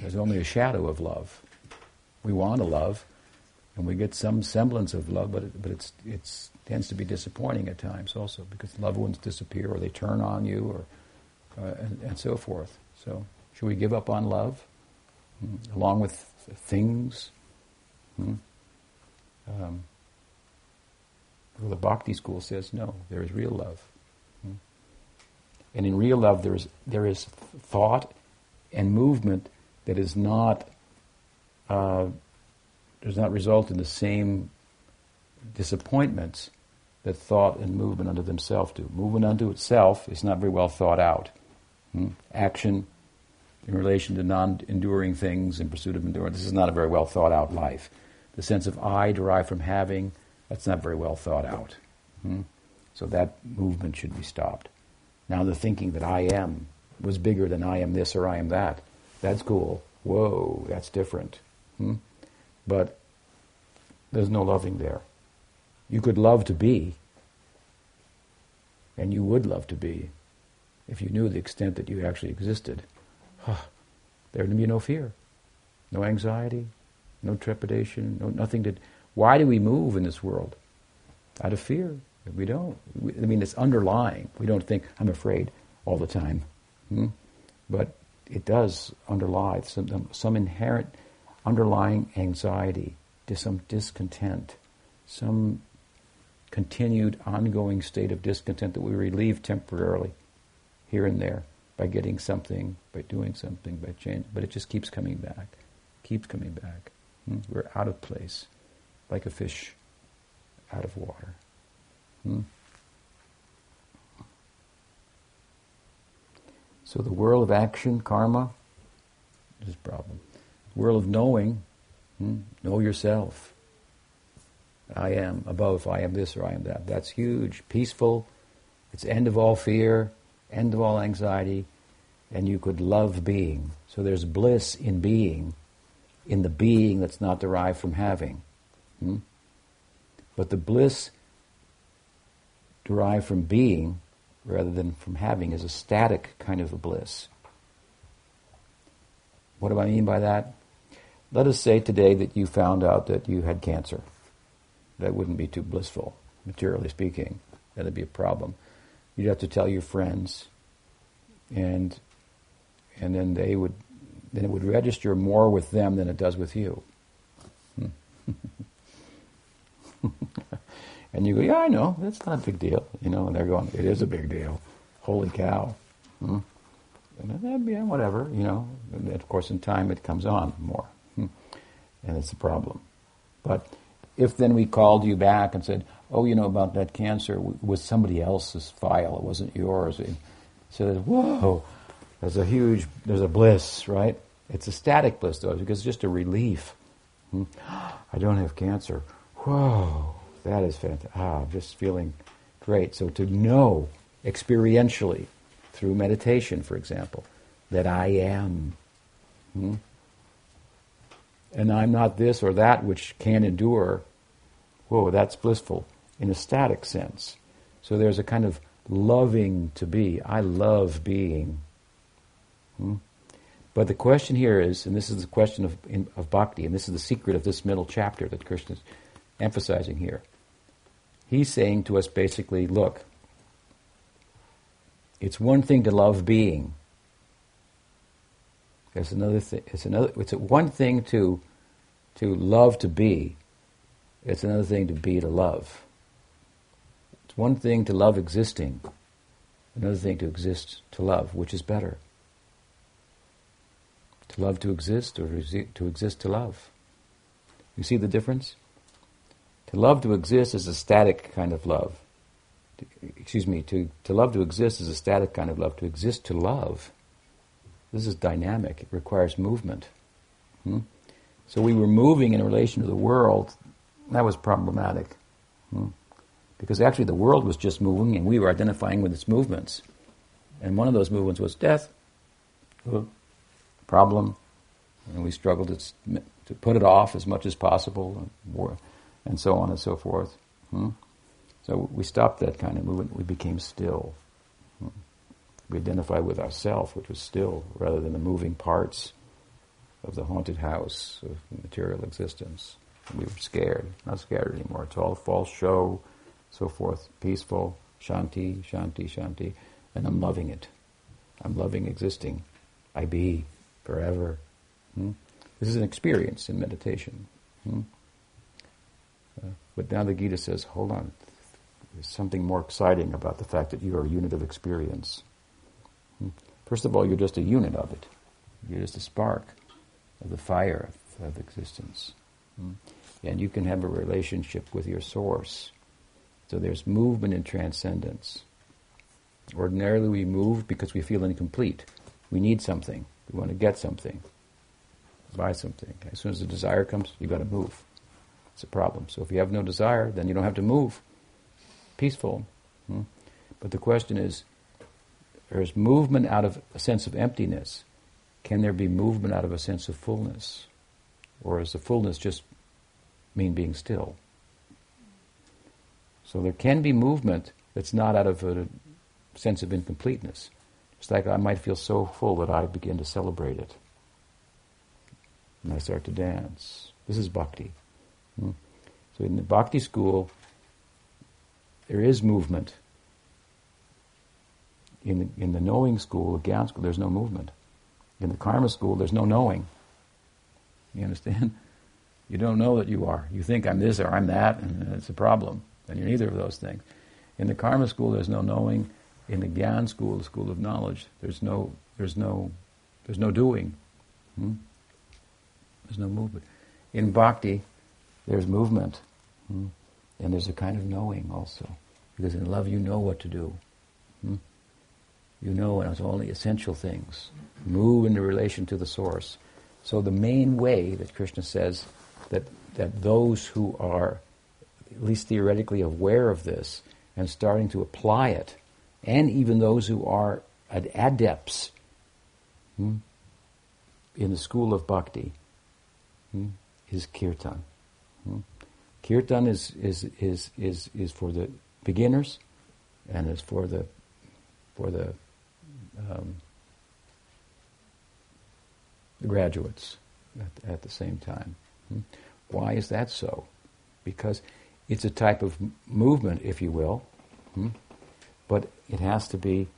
There's only a shadow of love. We want to love, and we get some semblance of love, but it, but it's it's tends to be disappointing at times also because loved ones disappear or they turn on you or uh, and, and, so forth. So should we give up on love mm, along with things? Mm. Um, well, the Bhakti school says no. There is real love, mm. and in real love there is there is thought and movement that is not uh, does not result in the same disappointments that thought and movement unto themselves do. Movement unto itself is not very well thought out. Hmm? Action in relation to non-enduring things in pursuit of endurance, this is not a very well thought out life. The sense of I derived from having, that's not very well thought out. Hmm? So that movement should be stopped. Now the thinking that I am was bigger than I am this or I am that, that's cool. Whoa, that's different. Hmm? But there's no loving there. You could love to be, and you would love to be, if you knew the extent that you actually existed. there would be no fear, no anxiety, no trepidation, no nothing to. Why do we move in this world? Out of fear. We don't. We, I mean, it's underlying. We don't think I'm afraid all the time, hmm? but it does underlie some some inherent underlying anxiety, some discontent, some continued ongoing state of discontent that we relieve temporarily here and there by getting something, by doing something, by change. But it just keeps coming back, keeps coming back. Hmm? We're out of place, like a fish out of water. Hmm? So the world of action, karma, is a problem. World of knowing, hmm? know yourself. I am above, I am this or I am that. That's huge. Peaceful. It's end of all fear, end of all anxiety, and you could love being. So there's bliss in being, in the being that's not derived from having. Hmm? But the bliss derived from being rather than from having is a static kind of a bliss. What do I mean by that? Let us say today that you found out that you had cancer that wouldn't be too blissful, materially speaking. That'd be a problem. You'd have to tell your friends, and and then they would then it would register more with them than it does with you. And you go, yeah, I know, that's not a big deal, you know. And they're going, it is a big deal. Holy cow. Hmm. And then, yeah, whatever, you know. And of course, in time, it comes on more. And it's a problem. But if then we called you back and said, oh, you know, about that cancer it was somebody else's file, it wasn't yours. So, there's whoa, there's a huge, there's a bliss, right? It's a static bliss, though, because it's just a relief. Hmm? I don't have cancer. Whoa, that is fantastic. Ah, I'm just feeling great. So to know experientially, through meditation, for example, that I am. Hmm? And I'm not this or that which can endure, whoa, that's blissful in a static sense. So there's a kind of loving to be. I love being. Hmm? But the question here is, and this is the question of, in, of bhakti, and this is the secret of this middle chapter that Krishna is emphasizing here. He's saying to us basically, look, it's one thing to love being. It's another thing. It's another. It's one thing to to love to be. It's another thing to be to love. It's one thing to love existing, another thing to exist to love, which is better? To love to exist or to exist to love? You see the difference? To love to exist is a static kind of love. To, excuse me, to, to love to exist is a static kind of love. To exist to love, this is dynamic. It requires movement. Hmm? So we were moving in relation to the world that was problematic. Hmm? Because actually the world was just moving and we were identifying with its movements. And one of those movements was death, problem, and we struggled to, to put it off as much as possible, and so on and so forth. Hmm? So we stopped that kind of movement. We became still. We identify with ourself, which was still, rather than the moving parts. of the haunted house of material existence. We were scared, not scared anymore. It's all false show, so forth, peaceful, shanti, shanti, shanti, and I'm loving it. I'm loving existing. I be forever. Hmm? This is an experience in meditation. Hmm? Uh, but now the Gita says, hold on, there's something more exciting about the fact that you are a unit of experience. First of all, you're just a unit of it. You're just a spark of the fire of, of existence. Hmm? And you can have a relationship with your source. So there's movement in transcendence. Ordinarily, we move because we feel incomplete. We need something. We want to get something, buy something. As soon as the desire comes, you've got to move. It's a problem. So if you have no desire, then you don't have to move. Peaceful. Hmm? But the question is, there's movement out of a sense of emptiness. Can there be movement out of a sense of fullness? Or is the fullness just mean being still? So there can be movement that's not out of a sense of incompleteness. It's like I might feel so full that I begin to celebrate it. And I start to dance. This is bhakti. Hmm? So in the bhakti school, there is movement. In the, in the knowing school, the Gyan school, there's no movement. In the karma school, there's no knowing. You understand? You don't know that you are. You think I'm this or I'm that, and it's a problem. And you're neither of those things. In the karma school, there's no knowing. In the Gyan school, the school of knowledge, there's no, there's no, there's no doing. Hmm? There's no movement. In bhakti, there's movement. Hmm? And there's a kind of knowing also. Because in love, you know what to do. You know, and it's only essential things. Move in relation to the source. So the main way that Krishna says that, that those who are at least theoretically aware of this and starting to apply it, and even those who are ad- adepts hmm, in the school of bhakti, hmm, is kirtan. Hmm. Kirtan is, is, is, is, is for the beginners and is for the, for the, um, the graduates at, at, the same time. Hmm. Why is that so? Because it's a type of movement, if you will, hmm? but it has to be,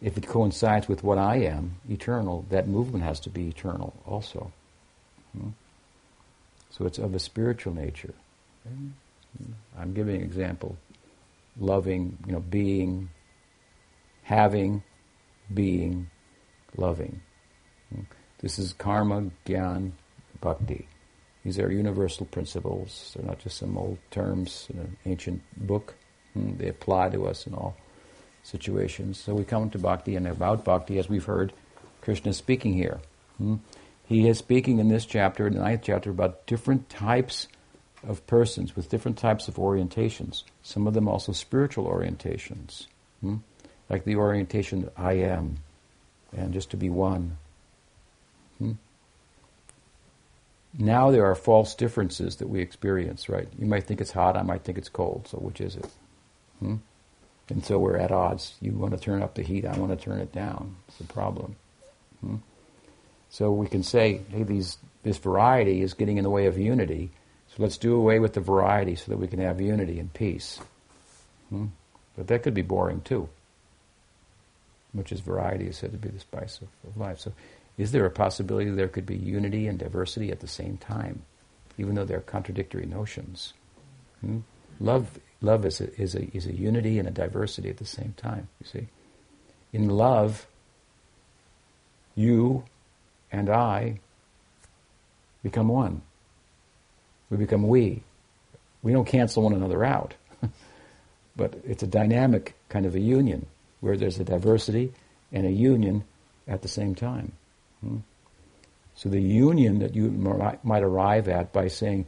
if it coincides with what I am, eternal, that movement has to be eternal also. Hmm? So it's of a spiritual nature. I'm giving an example. Loving, you know, being, having, being, loving. This is karma, gyan, bhakti. These are universal principles. They're not just some old terms in an ancient book. Hmm, they apply to us in all situations. So we come to bhakti, and about bhakti, as we've heard, Krishna is speaking here. Hmm. He is speaking in this chapter, in the ninth chapter, about different types of persons with different types of orientations. Some of them also spiritual orientations, hmm? Like the orientation that I am, and just to be one. Hmm? Now there are false differences that we experience, right? You might think it's hot, I might think it's cold, so which is it? Hmm? And so we're at odds. You want to turn up the heat, I want to turn it down. It's a problem. Hmm? So we can say, hey, these, this variety is getting in the way of unity, so let's do away with the variety so that we can have unity and peace. Hmm? But that could be boring too, which is variety is said to be the spice of, of life. So is there a possibility there could be unity and diversity at the same time, even though they're contradictory notions? Hmm? Love, love is a, is, a, is a unity and a diversity at the same time, you see. In love, you and I become one. We become we. We don't cancel one another out. but it's a dynamic kind of a union where there's a diversity and a union at the same time. Hmm? So the union that you might arrive at by saying,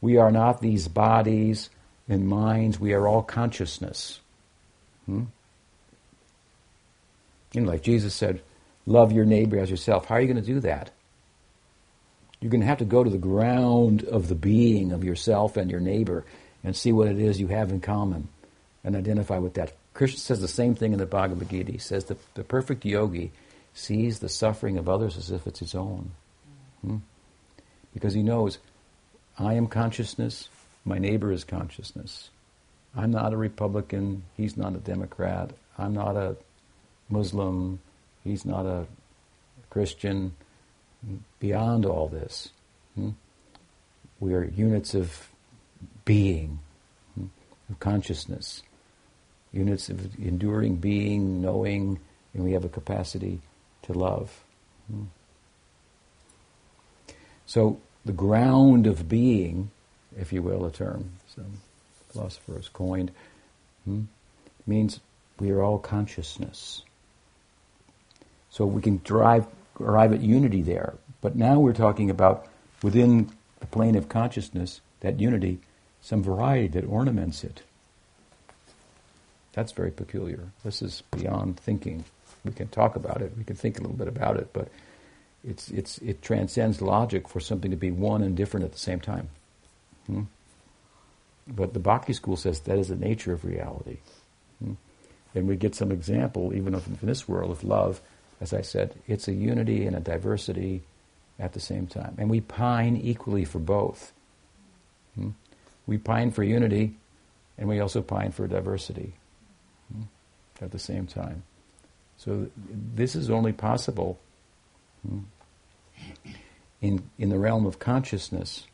we are not these bodies and minds, we are all consciousness. Hmm? You know, like Jesus said, love your neighbor as yourself. How are you going to do that? You're going to have to go to the ground of the being of yourself and your neighbor and see what it is you have in common and identify with that. Krishna says the same thing in the Bhagavad Gita. He says that the perfect yogi sees the suffering of others as if it's his own. Hmm? Because he knows, I am consciousness, my neighbor is consciousness. I'm not a Republican, he's not a Democrat, I'm not a Muslim, he's not a Christian. Beyond all this, hmm? we are units of being, hmm? of consciousness, units of enduring being, knowing, and we have a capacity to love. Hmm? So the ground of being, if you will, a term some philosopher has coined, hmm, means we are all consciousness. So we can drive, arrive at unity there. But now we're talking about within the plane of consciousness, that unity, some variety that ornaments it. That's very peculiar. This is beyond thinking. We can talk about it, we can think a little bit about it, but it's, it's, it transcends logic for something to be one and different at the same time. Hmm? But the Bhakti school says that is the nature of reality. Hmm? And we get some example, even in this world, of love. As I said, it's a unity and a diversity at the same time. And we pine equally for both. Hmm? We pine for unity, and we also pine for diversity? At the same time. So this is only possible hmm, in, in the realm of consciousness,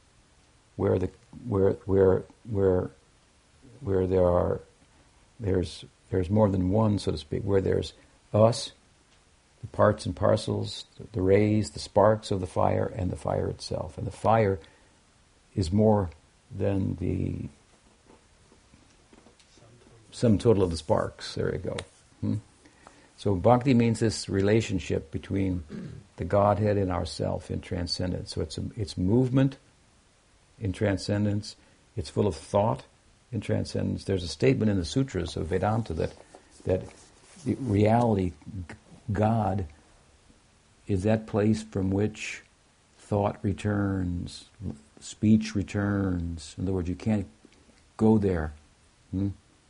where the where where where where there are there's there's more than one, so to speak, where there's us, the parts and parcels, the rays, the sparks of the fire, and the fire itself. And the fire is more than the sum total of the sparks. There you go. Hmm? So bhakti means this relationship between the Godhead and ourself in transcendence. So it's a, it's movement in transcendence. It's full of thought in transcendence. There's a statement in the sutras of Vedanta that that reality, God, is that place from which thought returns, speech returns. In other words, you can't go there. Hmm?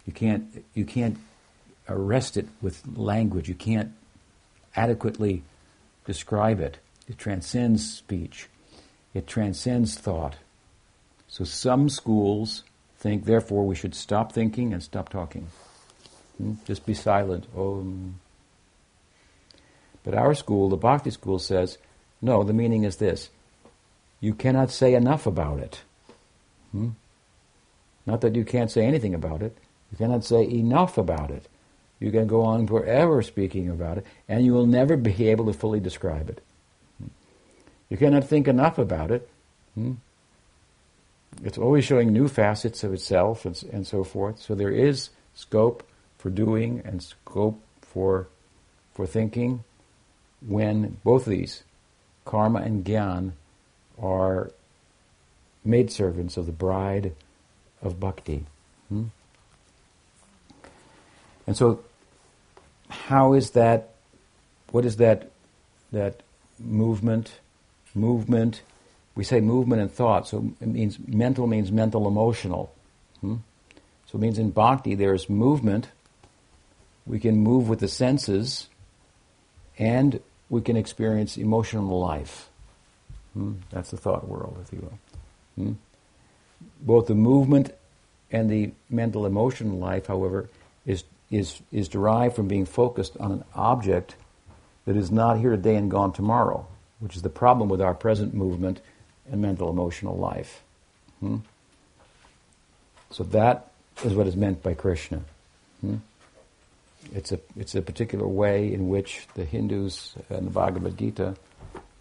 You can't you can't arrest it with language. You can't adequately describe it. It transcends speech. It transcends thought. So some schools think, therefore, we should stop thinking and stop talking. Hmm? Just be silent. Oh. But our school, the Bhakti school, says, no, the meaning is this. You cannot say enough about it. Hmm? Not that you can't say anything about it. You cannot say enough about it. You can go on forever speaking about it, and you will never be able to fully describe it. You cannot think enough about it. Hmm? It's always showing new facets of itself and, and so forth. So there is scope for doing and scope for, for thinking when both of these, karma and gyan, are maidservants of the bride of bhakti. Hmm? And so how is that, what is that, that movement, movement, we say movement and thought, so it means mental means mental emotional. Hmm? So it means in bhakti there's movement, we can move with the senses, and we can experience emotional life. Hmm? That's the thought world, if you will. Hmm? Both the movement and the mental emotional life, however, is is, is derived from being focused on an object that is not here today and gone tomorrow, which is the problem with our present movement and mental emotional life. Hmm? So that is what is meant by Krishna. Hmm? It's a it's a particular way in which the Hindus and the Bhagavad Gita,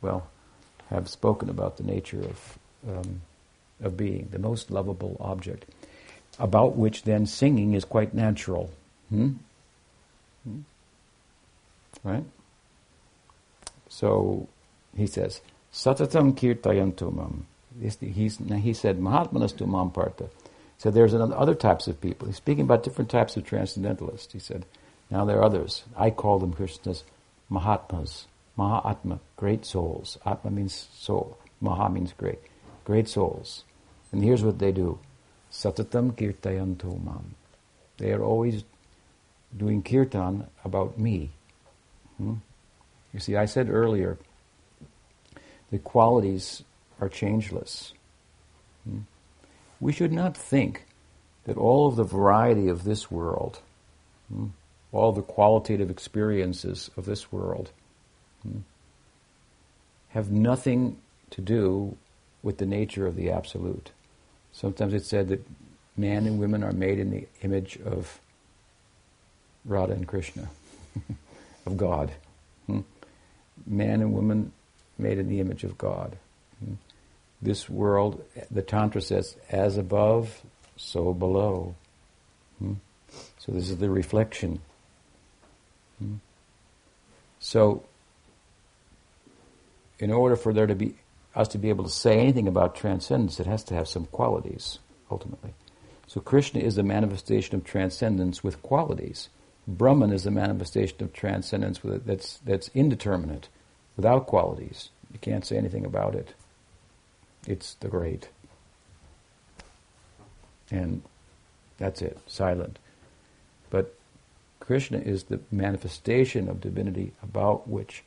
well, have spoken about the nature of um, of being the most lovable object, about which then singing is quite natural. Hmm? hmm? Right? So he says, Satatam kirtayantumam. He's, he said, Mahatmanastu mam partha. So there's other types of people. He's speaking about different types of transcendentalists. He said, now there are others. I call them Krishnas Mahatmas. Mahatma, great souls. Atma means soul. Maha means great. Great souls. And here's what they do. Satatam kirtayantu mam. They are always doing kirtan about me. Hmm? You see, I said earlier the qualities are changeless. Hmm? We should not think that all of the variety of this world, hmm, all the qualitative experiences of this world, hmm, have nothing to do with the nature of the Absolute. Sometimes it's said that man and women are made in the image of Radha and Krishna, of God. Hmm? Man and woman made in the image of God. Hmm? This world, the Tantra says, as above, so below. Hmm? So this is the reflection. Hmm? So, in order for there to be us to be able to say anything about transcendence, it has to have some qualities, ultimately. So Krishna is a manifestation of transcendence with qualities. Brahman is a manifestation of transcendence that's, that's indeterminate, without qualities. You can't say anything about it. It's the great. And that's it, silent. But Krishna is the manifestation of divinity about which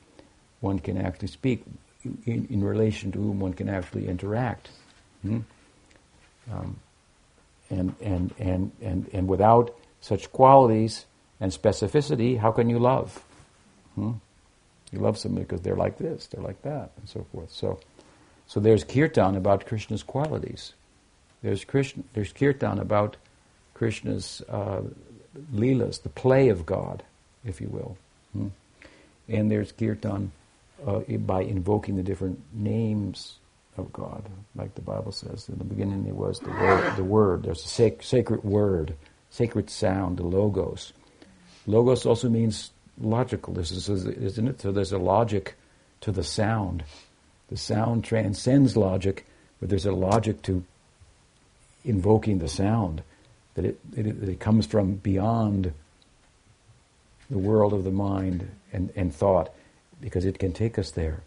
one can actually speak, in, in relation to whom one can actually interact. Hmm? Um, and, and, and, and, and without such qualities and specificity, how can you love? Hmm? You love somebody because they're like this, they're like that, and so forth. So, so there's kirtan about Krishna's qualities. There's Krishna, there's kirtan about Krishna's uh, leelas, the play of God, if you will. Hmm? And there's kirtan uh, by invoking the different names of God, like the Bible says. In the beginning, there was the word. The word. There's a sac- sacred word, sacred sound, the logos. Logos also means logical. This is, isn't it? So there's a logic to the sound. The sound transcends logic, but there's a logic to invoking the sound. That it, it, it comes from beyond the world of the mind and, and thought, because it can take us there.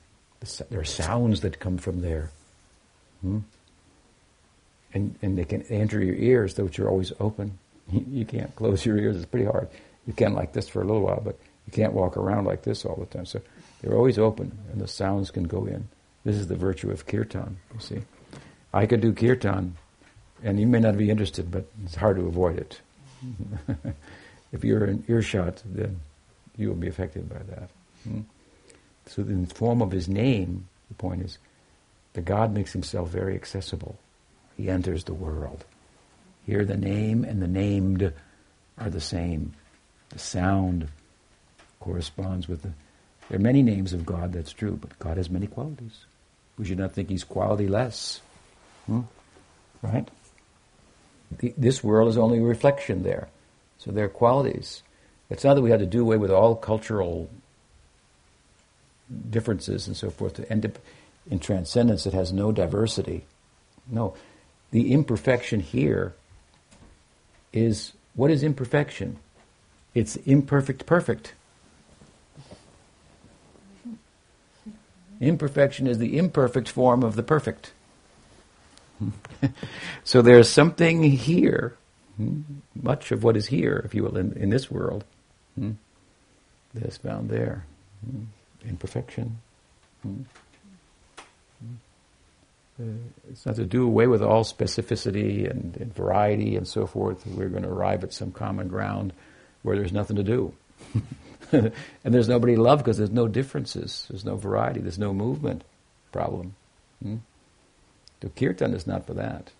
There are sounds that come from there. Hmm? And, and they can enter your ears, though you're always open. You can't close your ears, it's pretty hard. You can like this for a little while, but you can't walk around like this all the time. So they're always open, and the sounds can go in. This is the virtue of kirtan, you see. I could do kirtan, and you may not be interested, but it's hard to avoid it. if you're in earshot, then you will be affected by that. Hmm? So, in the form of his name, the point is, the God makes himself very accessible. He enters the world. Here, the name and the named are the same. The sound corresponds with the. There are many names of God, that's true, but God has many qualities. We should not think He's quality less. Hmm? Right? The, this world is only a reflection there. So there are qualities. It's not that we had to do away with all cultural differences and so forth to end up in transcendence that has no diversity. No. The imperfection here is what is imperfection? It's imperfect perfect. Imperfection is the imperfect form of the perfect. so there's something here, much of what is here, if you will, in, in this world, that is found there. Imperfection. It's not to do away with all specificity and, and, variety and so forth. We're going to arrive at some common ground where there's nothing to do. and there's nobody to love because there's no differences, there's no variety, there's no movement problem. Hmm? Kirtan is not for that.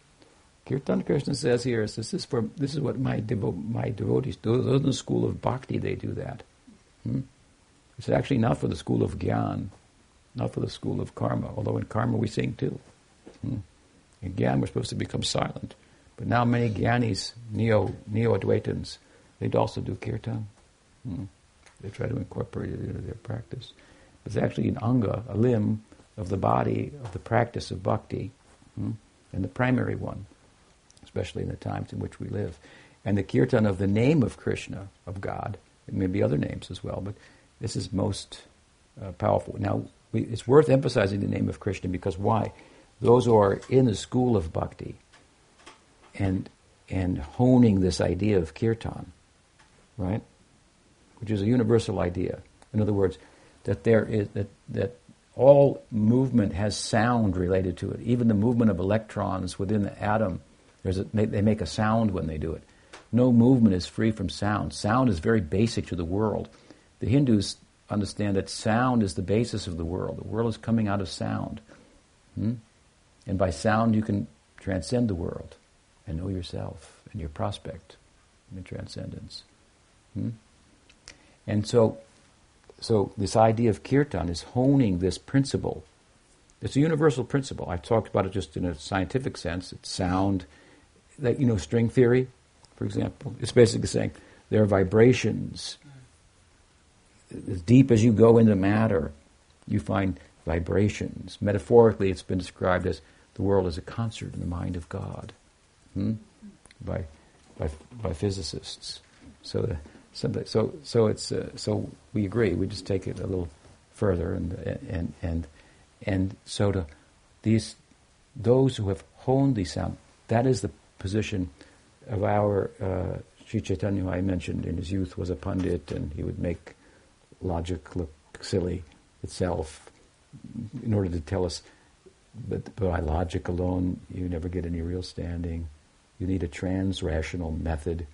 Kirtan Krishna says here is this is for this is what my devo- my devotees do. Those in the school of bhakti they do that. Hmm? It's actually not for the school of gyan, not for the school of karma. Although in karma we sing too. Hmm. In Gyan, we're supposed to become silent. But now many Gyanis, Neo, Neo-Advaitins, they'd also do kirtan. Hmm. They try to incorporate it into their practice. It's actually an anga, a limb of the body of the practice of bhakti, hmm, and the primary one, especially in the times in which we live. And the kirtan of the name of Krishna, of God, it may be other names as well, but this is most uh, powerful. Now, we, it's worth emphasizing the name of Krishna because why? those who are in the school of bhakti and and honing this idea of kirtan, right? Which is a universal idea. In other words, that there is that that all movement has sound related to it. Even the movement of electrons within the atom, a, they make a sound when they do it. No movement is free from sound. Sound is very basic to the world. The Hindus understand that sound is the basis of the world. The world is coming out of sound. Hmm? And by sound, you can transcend the world and know yourself and your prospect in transcendence. Hmm? And so, so this idea of kirtan is honing this principle. It's a universal principle. I've talked about it just in a scientific sense. It's sound, that you know, string theory, for example. It's basically saying there are vibrations. As deep as you go into matter, you find vibrations. Metaphorically, it's been described as the world as a concert in the mind of God hmm? by, by, by physicists. So, the, so, so, it's, uh, so we agree. We just take it a little further, and, and, and, and so to these, those who have honed the sound, that is the position of our uh, Sri Chaitanya, I mentioned in his youth, was a pundit, and he would make logic look silly itself in order to tell us that by logic alone you never get any real standing. You need a trans-rational method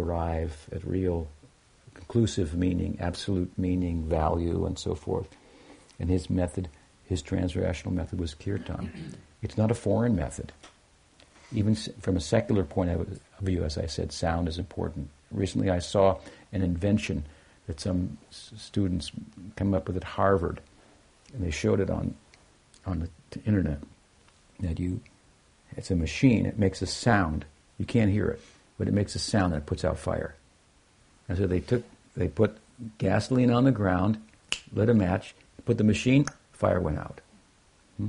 arrive at real conclusive meaning, absolute meaning, value, and so forth. And his method, his trans-rational method was kirtan. It's not a foreign method. Even from a secular point of view, as I said, sound is important. Recently I saw an invention that some students come up with at Harvard – and they showed it on on the internet that you it's a machine it makes a sound you can't hear it but it makes a sound that puts out fire and so they took they put gasoline on the ground lit a match put the machine fire went out hmm?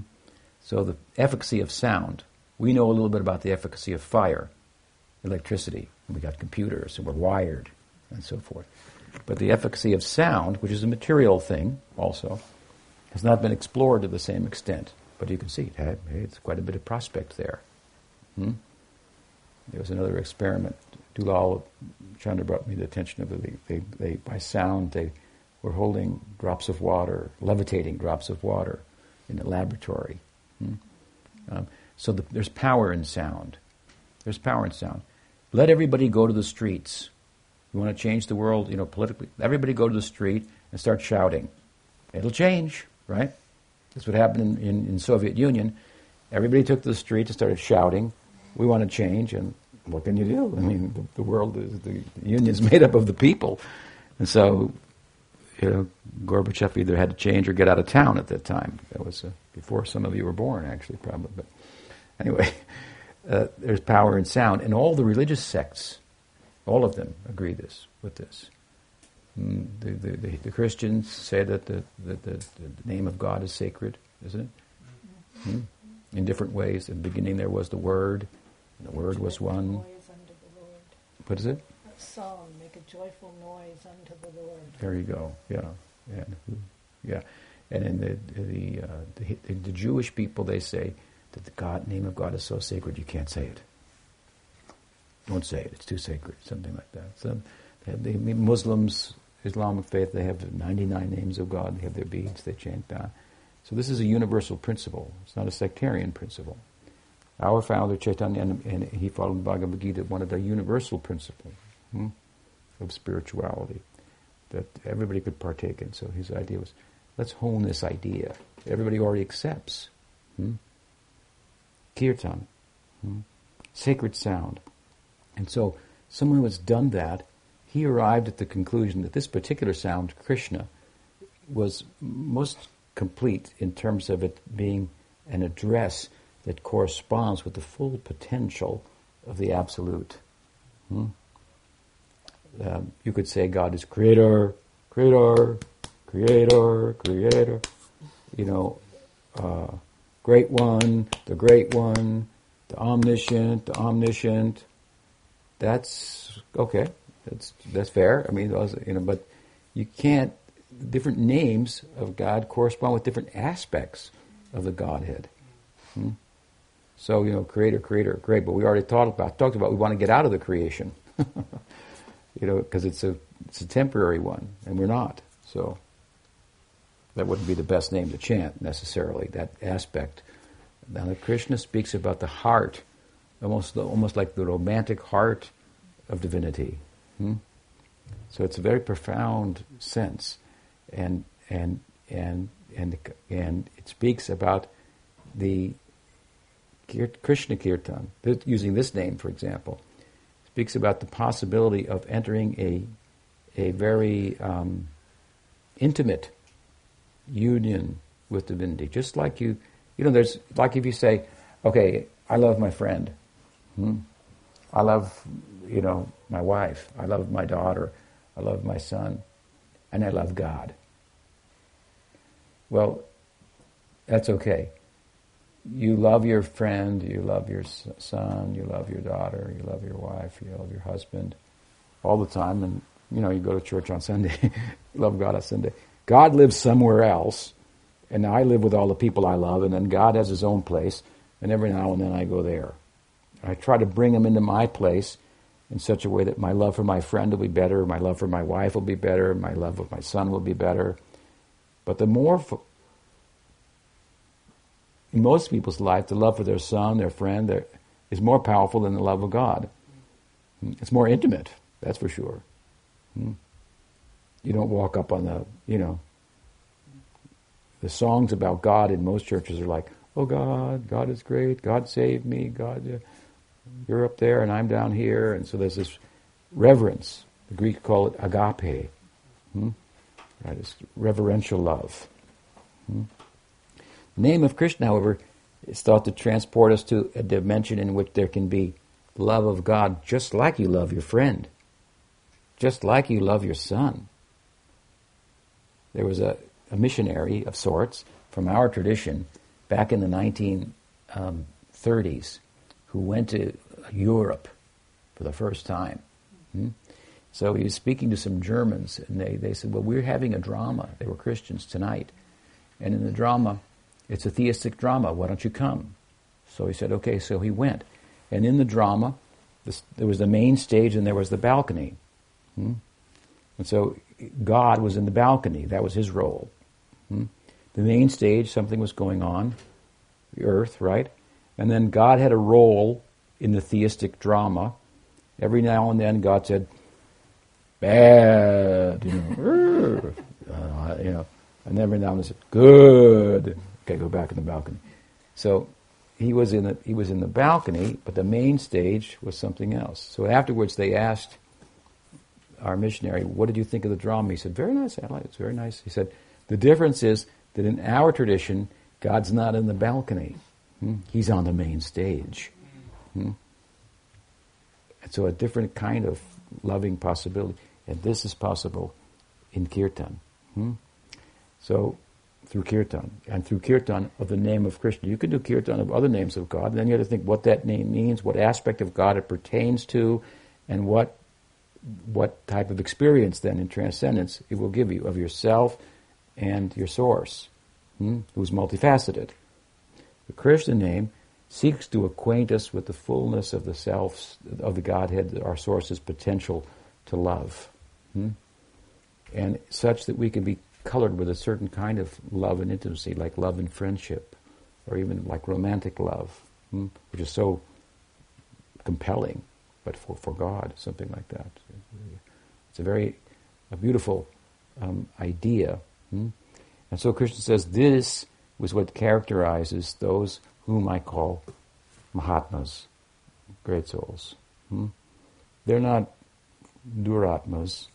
so the efficacy of sound we know a little bit about the efficacy of fire electricity we got computers and we're wired and so forth but the efficacy of sound which is a material thing also has not been explored to the same extent. But you can see, hey, it's quite a bit of prospect there. Hmm? There was another experiment. Dulal Chandra brought me the attention of it. They, they, they, by sound, they were holding drops of water, levitating drops of water in a laboratory. Hmm? Um, so the, there's power in sound. There's power in sound. Let everybody go to the streets. You want to change the world, you know, politically. Everybody go to the street and start shouting. It'll change right? That's what happened in, in, in Soviet Union. Everybody took to the street and started shouting, "We want to change!" And what can you do? I mean, the, the world is the, the union's made up of the people, and so you know, Gorbachev either had to change or get out of town at that time. That was uh, before some of you were born, actually, probably. But anyway, uh, there's power in sound, and all the religious sects, all of them agree this with this. Mm, the, the, the, the, Christians say that the, the, the, name of God is sacred, isn't it? Hmm? In different ways. In the beginning there was the Word, the Word was one. What is it? A song, make a joyful noise unto the Lord. There you go. Yeah, yeah, yeah. And in the the, uh, the, the Jewish people, they say that the God name of God is so sacred you can't say it. Don't say it; it's too sacred. Something like that. So, the Muslims Islamic faith, they have 99 names of God, they have their beads, they chant that. So this is a universal principle. It's not a sectarian principle. Our founder, Chaitanya, and, and he followed Bhagavad Gita, one of the universal principles hmm, of spirituality that everybody could partake in. So his idea was, let's hone this idea. Everybody already accepts. Hmm? Kirtan, hmm? sacred sound. And so someone who has done that he arrived at the conclusion that this particular sound, Krishna, was most complete in terms of it being an address that corresponds with the full potential of the Absolute. Hmm? Um, you could say God is creator, creator, creator, creator. You know, uh, great one, the great one, the omniscient, the omniscient. That's okay. That's that's fair. I mean, those, you know, but you can't. Different names of God correspond with different aspects of the Godhead. Hmm? So you know, creator, creator, great. But we already talked about talked about we want to get out of the creation, you know, because it's a it's a temporary one, and we're not. So That wouldn't be the best name to chant necessarily, that aspect. Now, Krishna speaks about the heart, almost, almost like the romantic heart of divinity. Hmm? So it's a very profound sense, and and and and and it speaks about the Krishna Kirtan, using this name, for example, speaks about the possibility of entering a a very um, intimate union with divinity. Just like you, you know, there's like if you say, okay, I love my friend, hmm? I love, you know, my wife, I love my daughter, I love my son, and I love God. Well, that's okay. You love your friend, you love your son, you love your daughter, you love your wife, you love your husband all the time, and you know, you go to church on Sunday, love God on Sunday. God lives somewhere else, and I live with all the people I love, and then God has his own place, and every now and then I go there. I try to bring him into my place in such a way that my love for my friend will be better, my love for my wife will be better, my love of my son will be better. But the more, in most people's life, the love for their son, their friend, their, is more powerful than the love of God. It's more intimate, that's for sure. Hmm? You don't walk up on the, you know, the songs about God in most churches are like, oh God, God is great, God saved me, God, you're up there and I'm down here. And so there's this reverence. The Greeks call it agape. Hmm? Right, it's reverential love. Hmm? Name of Krishna, however, is thought to transport us to a dimension in which there can be love of God just like you love your friend just like you love your son. There was a, a missionary of sorts from our tradition back in the 1930s um, who went to Europe for the first time. Hmm? So he was speaking to some Germans, and they, they said, Well, we're having a drama. They were Christians tonight. And in the drama, it's a theistic drama. Why don't you come? So he said, Okay. So he went. And in the drama, this, there was the main stage and there was the balcony. Hmm? And so God was in the balcony. That was his role. Hmm? The main stage, something was going on, the earth, right? And then God had a role in the theistic drama. Every now and then God said, bad, you know, uh, you know, and every now and then said, good. Okay, go back in the balcony. So he was in the, he was in the balcony, but the main stage was something else. So afterwards they asked our missionary, what did you think of the drama? He said, very nice, it. It's very nice. He said, the difference is that in our tradition, God's not in the balcony. Hmm? He's on the main stage. Hmm? And so a different kind of loving possibility. And this is possible in kirtan. Hmm? So through kirtan and through kirtan of the name of Krishna. You can do kirtan of other names of God, and then you have to think what that name means, what aspect of God it pertains to, and what what type of experience then in transcendence it will give you of yourself and your source, hmm, who's multifaceted. The Krishna name seeks to acquaint us with the fullness of the self, of the Godhead, our source's potential to love. Hmm? And such that we can be colored with a certain kind of love and intimacy, like love and friendship, or even like romantic love, hmm? which is so compelling but for, for God, something like that. It's a very a beautiful um, idea. Hmm? And so Krishna says this was what characterizes those whom I call Mahatmas, great souls. Hmm? They're not duratmas,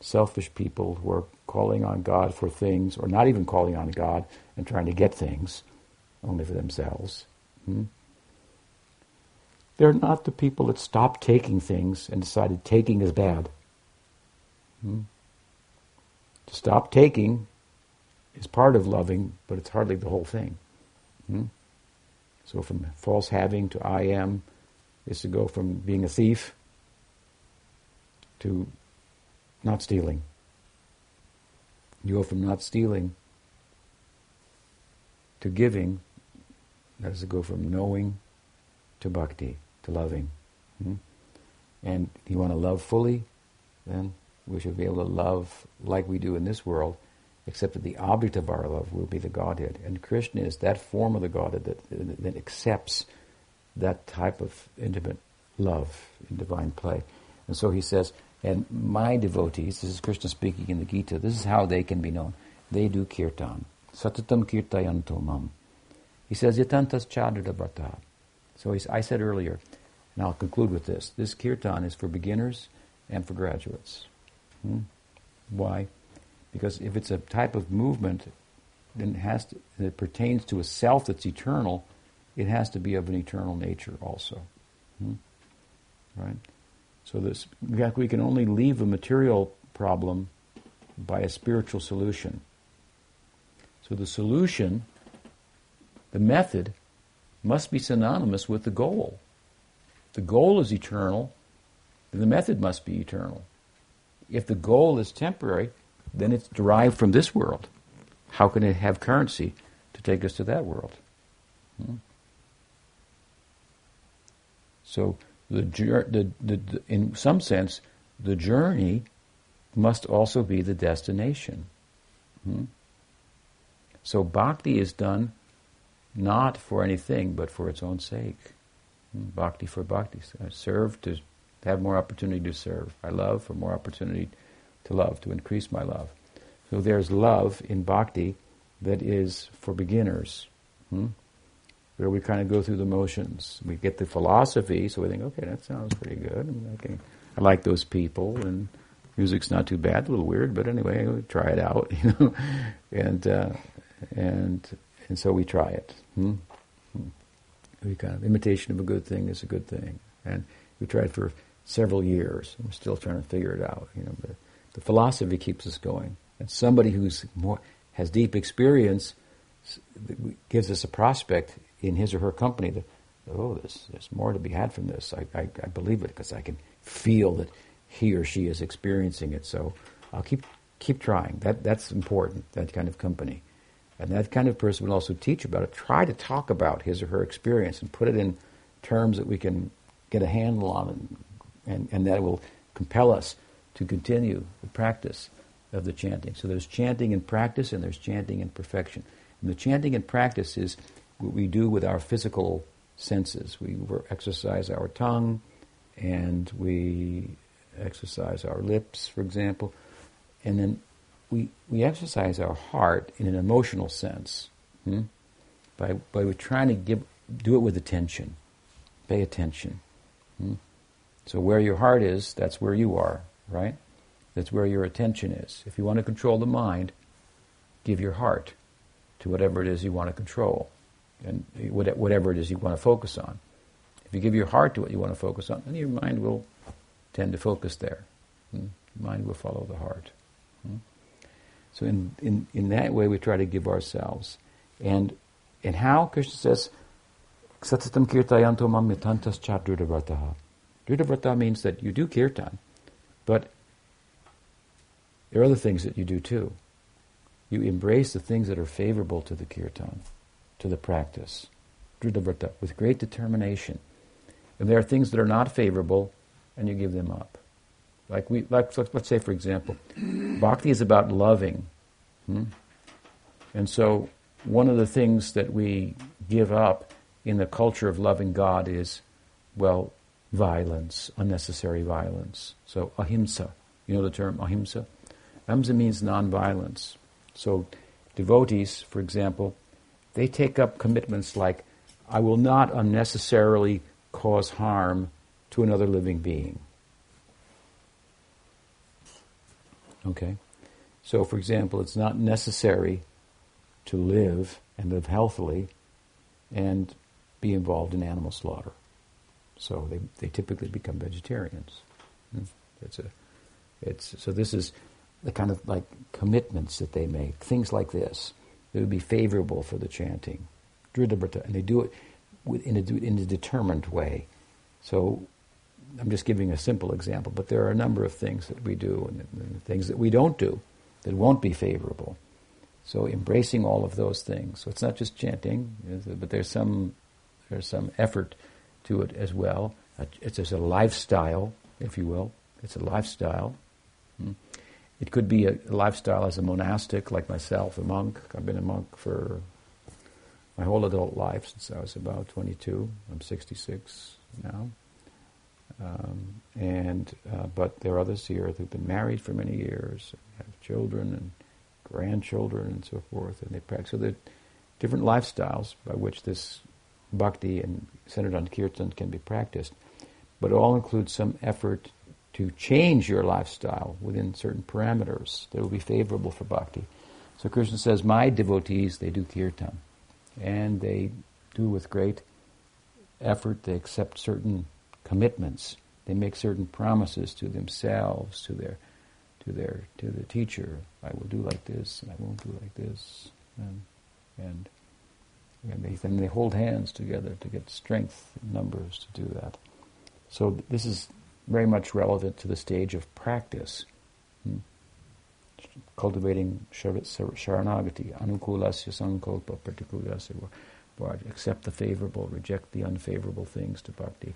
selfish people who are calling on God for things, or not even calling on God and trying to get things only for themselves. Hmm? They're not the people that stopped taking things and decided taking is bad. Hmm? To stop taking is part of loving, but it's hardly the whole thing. Hmm? So from false having to I am is to go from being a thief to not stealing. You go from not stealing to giving, that is to go from knowing to bhakti to loving. Hmm? And you want to love fully, then we should be able to love like we do in this world except that the object of our love will be the Godhead. And Krishna is that form of the Godhead that, that accepts that type of intimate love in divine play. And so he says, and my devotees, this is Krishna speaking in the Gita, this is how they can be known. They do kirtan. Satatam kirtayanto mam. He says, yatantas chadradabhata. So I said earlier, and I'll conclude with this, this kirtan is for beginners and for graduates. Hmm? Why? Because if it's a type of movement then it has to, that pertains to a self that's eternal, it has to be of an eternal nature also. Hmm? Right? So this, we can only leave a material problem by a spiritual solution. So the solution, the method, must be synonymous with the goal. The goal is eternal, then the method must be eternal. If the goal is temporary, then it's derived from this world. How can it have currency to take us to that world? Hmm? So, the, the, the, in some sense, the journey must also be the destination. Hmm? So, bhakti is done not for anything but for its own sake. Hmm? Bhakti for bhakti. I serve to have more opportunity to serve. I love for more opportunity to love, to increase my love. So there's love in bhakti that is for beginners, hmm? Where we kind of go through the motions. We get the philosophy, so we think, okay, that sounds pretty good. I, can, I like those people, and music's not too bad, a little weird, but anyway, we try it out, you know, and uh, and and so we try it. Hmm? hmm? We kind of imitation of a good thing is a good thing, and we tried for several years. We're still trying to figure it out, you know. But the philosophy keeps us going. And somebody who's more has deep experience gives us a prospect in his or her company that oh, there's, there's more to be had from this. I, I, I believe it because I can feel that he or she is experiencing it. So I'll keep keep trying. That that's important. That kind of company, and that kind of person will also teach about it. Try to talk about his or her experience and put it in terms that we can get a handle on, and and, and that will compel us to continue the practice of the chanting. So there's chanting and practice and there's chanting in perfection. And the chanting and practice is what we do with our physical senses. We exercise our tongue and we exercise our lips, for example. And then we, we exercise our heart in an emotional sense hmm? by, by trying to give, do it with attention. Pay attention. Hmm? So where your heart is, that's where you are, right? That's where your attention is. If you want to control the mind, give your heart to whatever it is you want to control and whatever it is you want to focus on. If you give your heart to what you want to focus on, then your mind will tend to focus there. Hmm? Mind will follow the heart. Hmm? So in, in, in that way we try to give ourselves. And and how Krishna says, Satatam kirtayanto mam yatantas cha dritavrataha. means that you do kirtan, but there are other things that you do too. You embrace the things that are favorable to the kirtan, to the practice, with great determination. And there are things that are not favorable, and you give them up. Like we, like let's say, for example, bhakti is about loving, hmm? and so one of the things that we give up in the culture of loving God is, well, violence, unnecessary violence. So ahimsa, you know the term ahimsa. Ahimsa means nonviolence. So devotees, for example, they take up commitments like, I will not unnecessarily cause harm to another living being. Okay? So, for example, it's not necessary to live and live healthily and be involved in animal slaughter. So they, they typically become vegetarians. It's a, it's, so this is the kind of like commitments that they make, things like this, that would be favorable for the chanting. And they do it in a, in a determined way. So I'm just giving a simple example, but there are a number of things that we do and, and things that we don't do that won't be favorable. So embracing all of those things. So it's not just chanting, but there's some there's some effort to it as well. It's just a lifestyle, if you will. It's a lifestyle. Hmm. It could be a lifestyle as a monastic, like myself, a monk. I've been a monk for my whole adult life since I was about 22. I'm 66 now. Um, and uh, but there are others here who've been married for many years, have children and grandchildren and so forth, and they practice. So there are different lifestyles by which this bhakti and centered on kirtan can be practiced, but it all includes some effort to change your lifestyle within certain parameters that will be favorable for bhakti. So Krishna says, my devotees, they do kirtan. And they do with great effort, they accept certain commitments. They make certain promises to themselves, to their to their to the teacher. I will do like this, and I won't do like this, and and, and they, they hold hands together to get strength in numbers to do that. So this is very much relevant to the stage of practice. Hmm? Cultivating sharanagati, anukulasya sankalpa pratikulasya, accept the favorable, reject the unfavorable things to bhakti.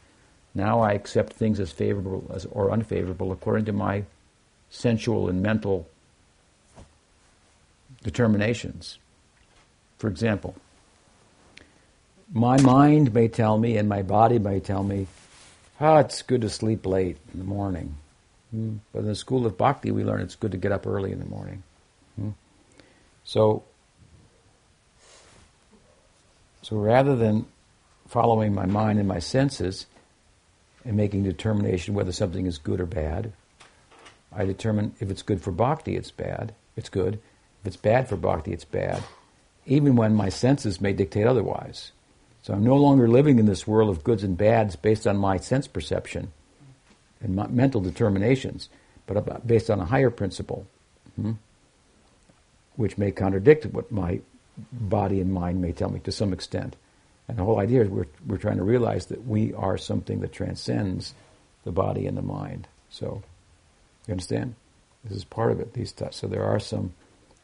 Now I accept things as favorable as, or unfavorable according to my sensual and mental determinations. For example, my mind may tell me and my body may tell me ah, it's good to sleep late in the morning. Mm. But in the school of bhakti, we learn it's good to get up early in the morning. Mm. So, so rather than following my mind and my senses and making determination whether something is good or bad, I determine if it's good for bhakti, it's bad, it's good. If it's bad for bhakti, it's bad. Even when my senses may dictate otherwise. So I'm no longer living in this world of goods and bads based on my sense perception and my mental determinations, but based on a higher principle, hmm, which may contradict what my body and mind may tell me to some extent. And the whole idea is we're, we're trying to realize that we are something that transcends the body and the mind. So, you understand? This is part of it. These t- so there are some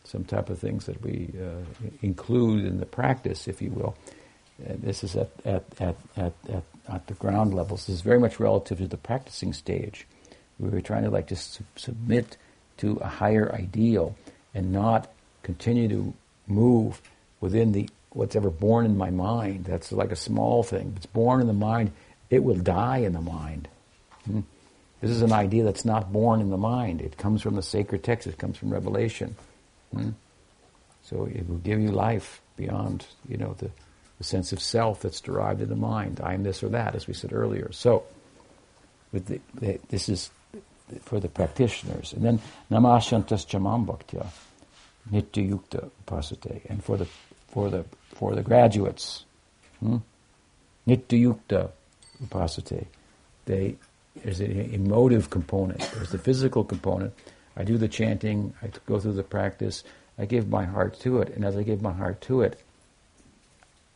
some type of things that we uh, include in the practice, if you will, this is at, at, at, at, at, at the ground levels. This is very much relative to the practicing stage. We were trying to like just su- submit to a higher ideal and not continue to move within the what's ever born in my mind. That's like a small thing. If it's born in the mind, it will die in the mind. Hmm? This is an idea that's not born in the mind. It comes from the sacred text. It comes from revelation. Hmm? So it will give you life beyond, you know, the the sense of self that's derived in the mind. I am this or that, as we said earlier. So, the, the, this is for the practitioners. And then namashantas chamam bhaktya, nitya yukta upasate. And for the, for the, for the graduates, hmm? nitya yukta upasate. They, there's an emotive component, there's the physical component. I do the chanting, I go through the practice, I give my heart to it, and as I give my heart to it,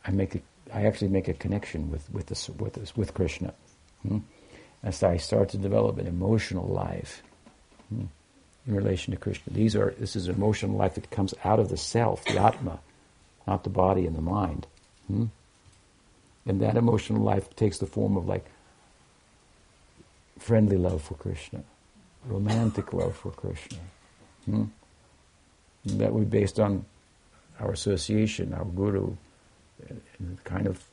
I make a, I actually make a connection with with this with this, with Krishna. Hmm? As I start to develop an emotional life hmm, in relation to Krishna, these are this is an emotional life that comes out of the self, the atma, not the body and the mind. Hmm? And that emotional life takes the form of like friendly love for Krishna, romantic love for Krishna. Hmm? That would be based on our association, our guru, kind of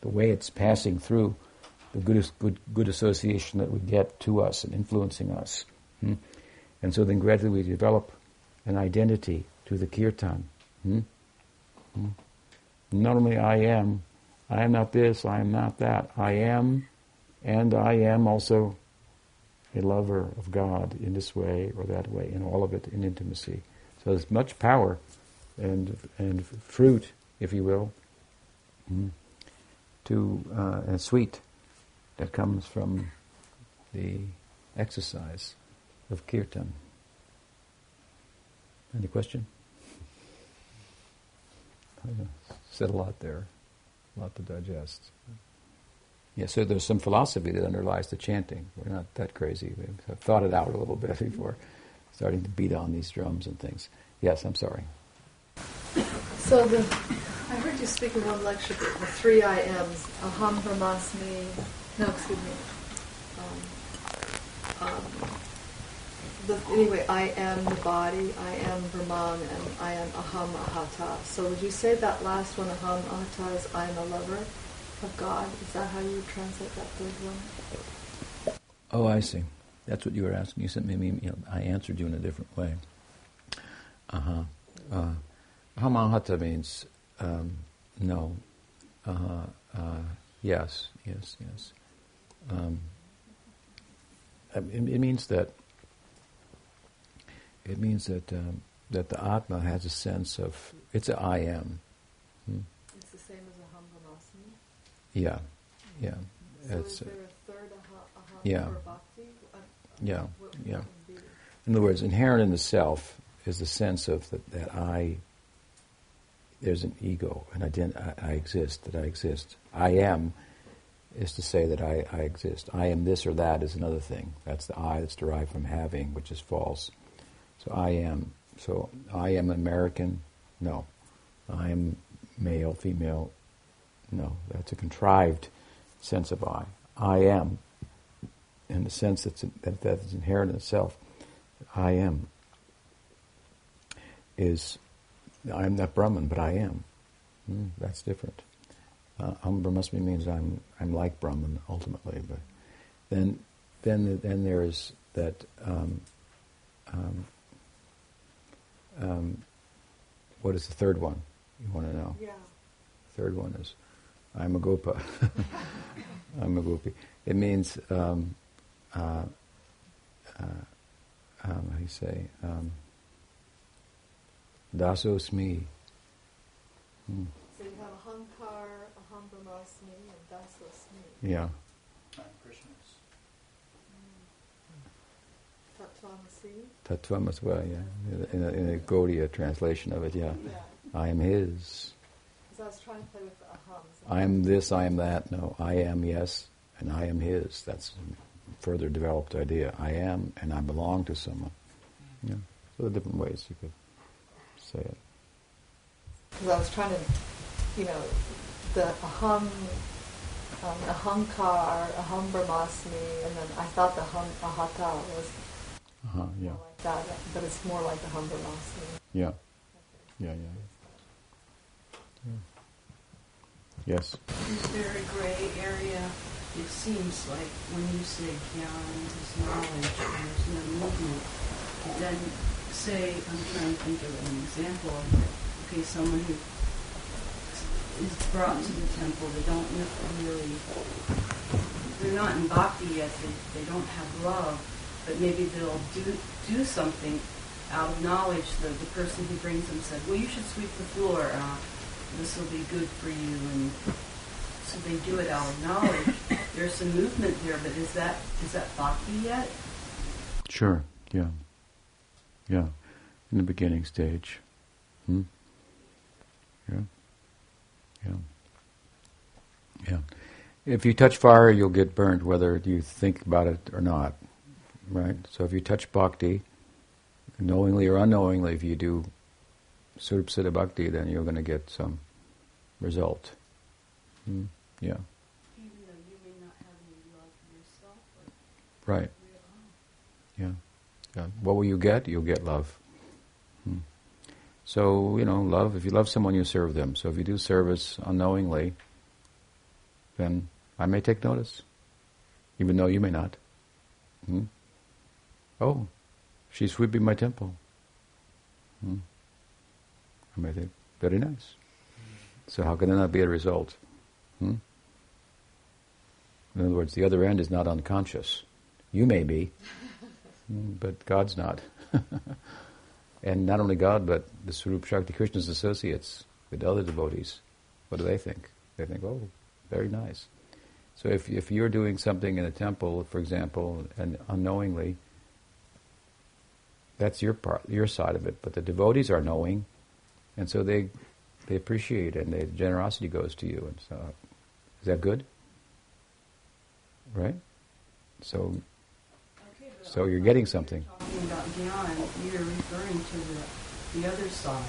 the way it's passing through the good, good, good association that we get to us and influencing us. Hmm? And so then gradually we develop an identity to the kirtan. Hmm? Hmm? Not only I am, I am not this, I am not that. I am, and I am also a lover of God in this way or that way, in all of it in intimacy. So there's much power and and fruit, if you will, mm, to uh, and sweet that comes from the exercise of kirtan. Any question? I said a lot there, a lot to digest. Yeah, so there's some philosophy that underlies the chanting. We're not that crazy. We've thought it out a little bit before starting to beat on these drums and things. Yes, I'm sorry. So the, I heard you speak in one lecture the, the three I ams, aham brahmasmi, no, excuse me, um, um, the, anyway, I am the body, I am Brahman, and I am Aham Ahata. So would you say that last one, Aham Ahata, is I am a lover of God? Is that how you would translate that third one? Oh, I see. That's what you were asking. You sent me, you know, I answered you in a different way. Uh-huh. Uh Aham Ahata means um, no. Uh, uh, yes, yes, yes. Um, it, it means that it means that um, that the Atma has a sense of it's a I am. Hmm? It's the same as a Brahmasmi? Yeah, yeah. So it's, is there a third aha, aha yeah. bhakti? Uh, yeah, what, yeah. In other words, inherent in the self is the sense of that, that I, there's an ego, and I, I, I exist, that I exist. I am is to say that I, I exist. I am this or that is another thing. That's the I that's derived from having, which is false. So I am. So I am American. No. I am male, female. No. That's a contrived sense of I. I am. In the sense that's, that that is inherent in itself. I am. Is I'm not Brahman, but I am. Mm, that's different. Uh, must be means I'm I'm like Brahman ultimately, but then then then there's that um, um, um, what is the third one? You want to know? Yeah. Third one is I'm a gopa. I'm a gopi. It means um, uh, uh, um, how do you say um, dasosmi. Hmm. So you have ahankar, aham brahmasmi, and dasosmi. Yeah. Tattvam as well, yeah. In a, in a Gaudiya translation of it, yeah. yeah. I am his. Because I was trying to play with the ahams. I am this, I am that. No, I am yes, and I am his. That's a further developed idea. I am, and I belong to someone. Yeah. So there are different ways you could say it. Because I was trying to, you know, the aham, um, ahankar, aham brahmasmi, and then I thought the aham ahata was uh-huh, yeah. like that, but it's more like the humble loss. Yeah. Yeah, yeah. yeah. Yes. Is there a gray area? It seems like when you say jnana is knowledge, there's no movement. Then say, I'm trying to think of an example. Okay, someone who is brought to the temple, they don't really, they're not in bhakti yet, they, they don't have love but maybe they'll do do something out of knowledge. The, the person who brings them said, well, you should sweep the floor. Uh, this will be good for you. And so they do it out of knowledge. There's some movement there, but is that is that bhakti yet? Sure. Yeah. Yeah. In the beginning stage. Hmm? Yeah. Yeah. Yeah. If you touch fire, you'll get burned, whether you think about it or not right? So if you touch bhakti, knowingly or unknowingly, if you do surupsita bhakti, then you're going to get some result. Hmm? Yeah. Even though you may not have any love yourself. Right. Yeah. What will you get? You'll get love. Hmm. So, you know, love, if you love someone, you serve them. So if you do service unknowingly, then I may take notice, even though you may not. Hmm? Oh, she's sweeping my temple. Hmm. I may think, very nice. So how can there not be a result? Hmm? In other words, the other end is not unconscious. You may be, but God's not. and not only God, but the Swarup Shakti Krishna's associates, with other devotees. What do they think? They think, oh, very nice. So if, if you're doing something in a temple, for example, and unknowingly, that's your part, your side of it. But the devotees are knowing, and so they they appreciate and the generosity goes to you. And so, is that good? Right. So, so you're getting something. Talking about jnana, you're referring to the the other side,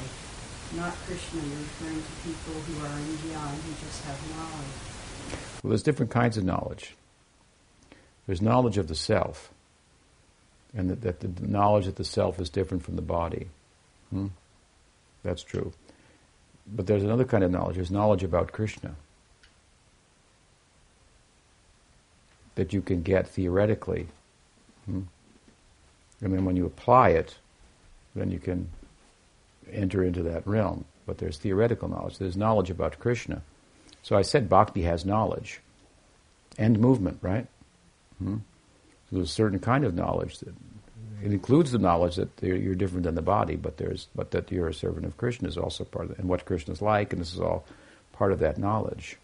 not Krishna. You're referring to people who are in jnana who just have knowledge. Well, there's different kinds of knowledge. There's knowledge of the self, and that, that the knowledge that the self is different from the body. Hmm? That's true. But there's another kind of knowledge. There's knowledge about Krishna that you can get theoretically. Hmm? And then when you apply it, then you can enter into that realm. But there's theoretical knowledge. There's knowledge about Krishna. So I said bhakti has knowledge and movement, right? Hmm? So there's a certain kind of knowledge that it includes the knowledge that you're different than the body, but there's but that you're a servant of Krishna is also part of and what Krishna is like, and this is all part of that knowledge.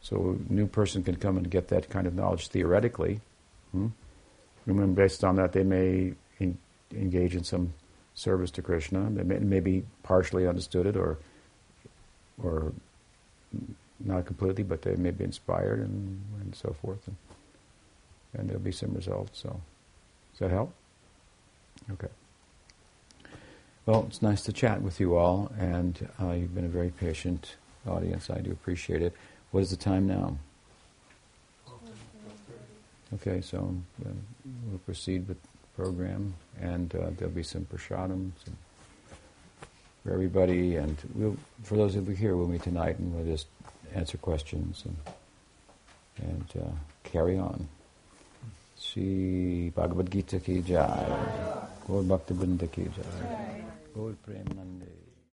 So a new person can come and get that kind of knowledge theoretically. Hmm? And based on that, they may in, engage in some service to Krishna. They may, maybe partially understood it, or or not completely, but they may be inspired and, and so forth, and, and there'll be some results. So. Does that help? Okay. Well, it's nice to chat with you all, and uh, you've been a very patient audience. I do appreciate it. What is the time now? Okay, so uh, we'll proceed with the program, and uh, there'll be some prasadam some for everybody, and we'll, for those of you here, we'll meet tonight, and we'll just answer questions and, and uh, carry on. Sri Bhagavad Gita ki jai, Gaur Bhakti ki jai, Gaur Premanande.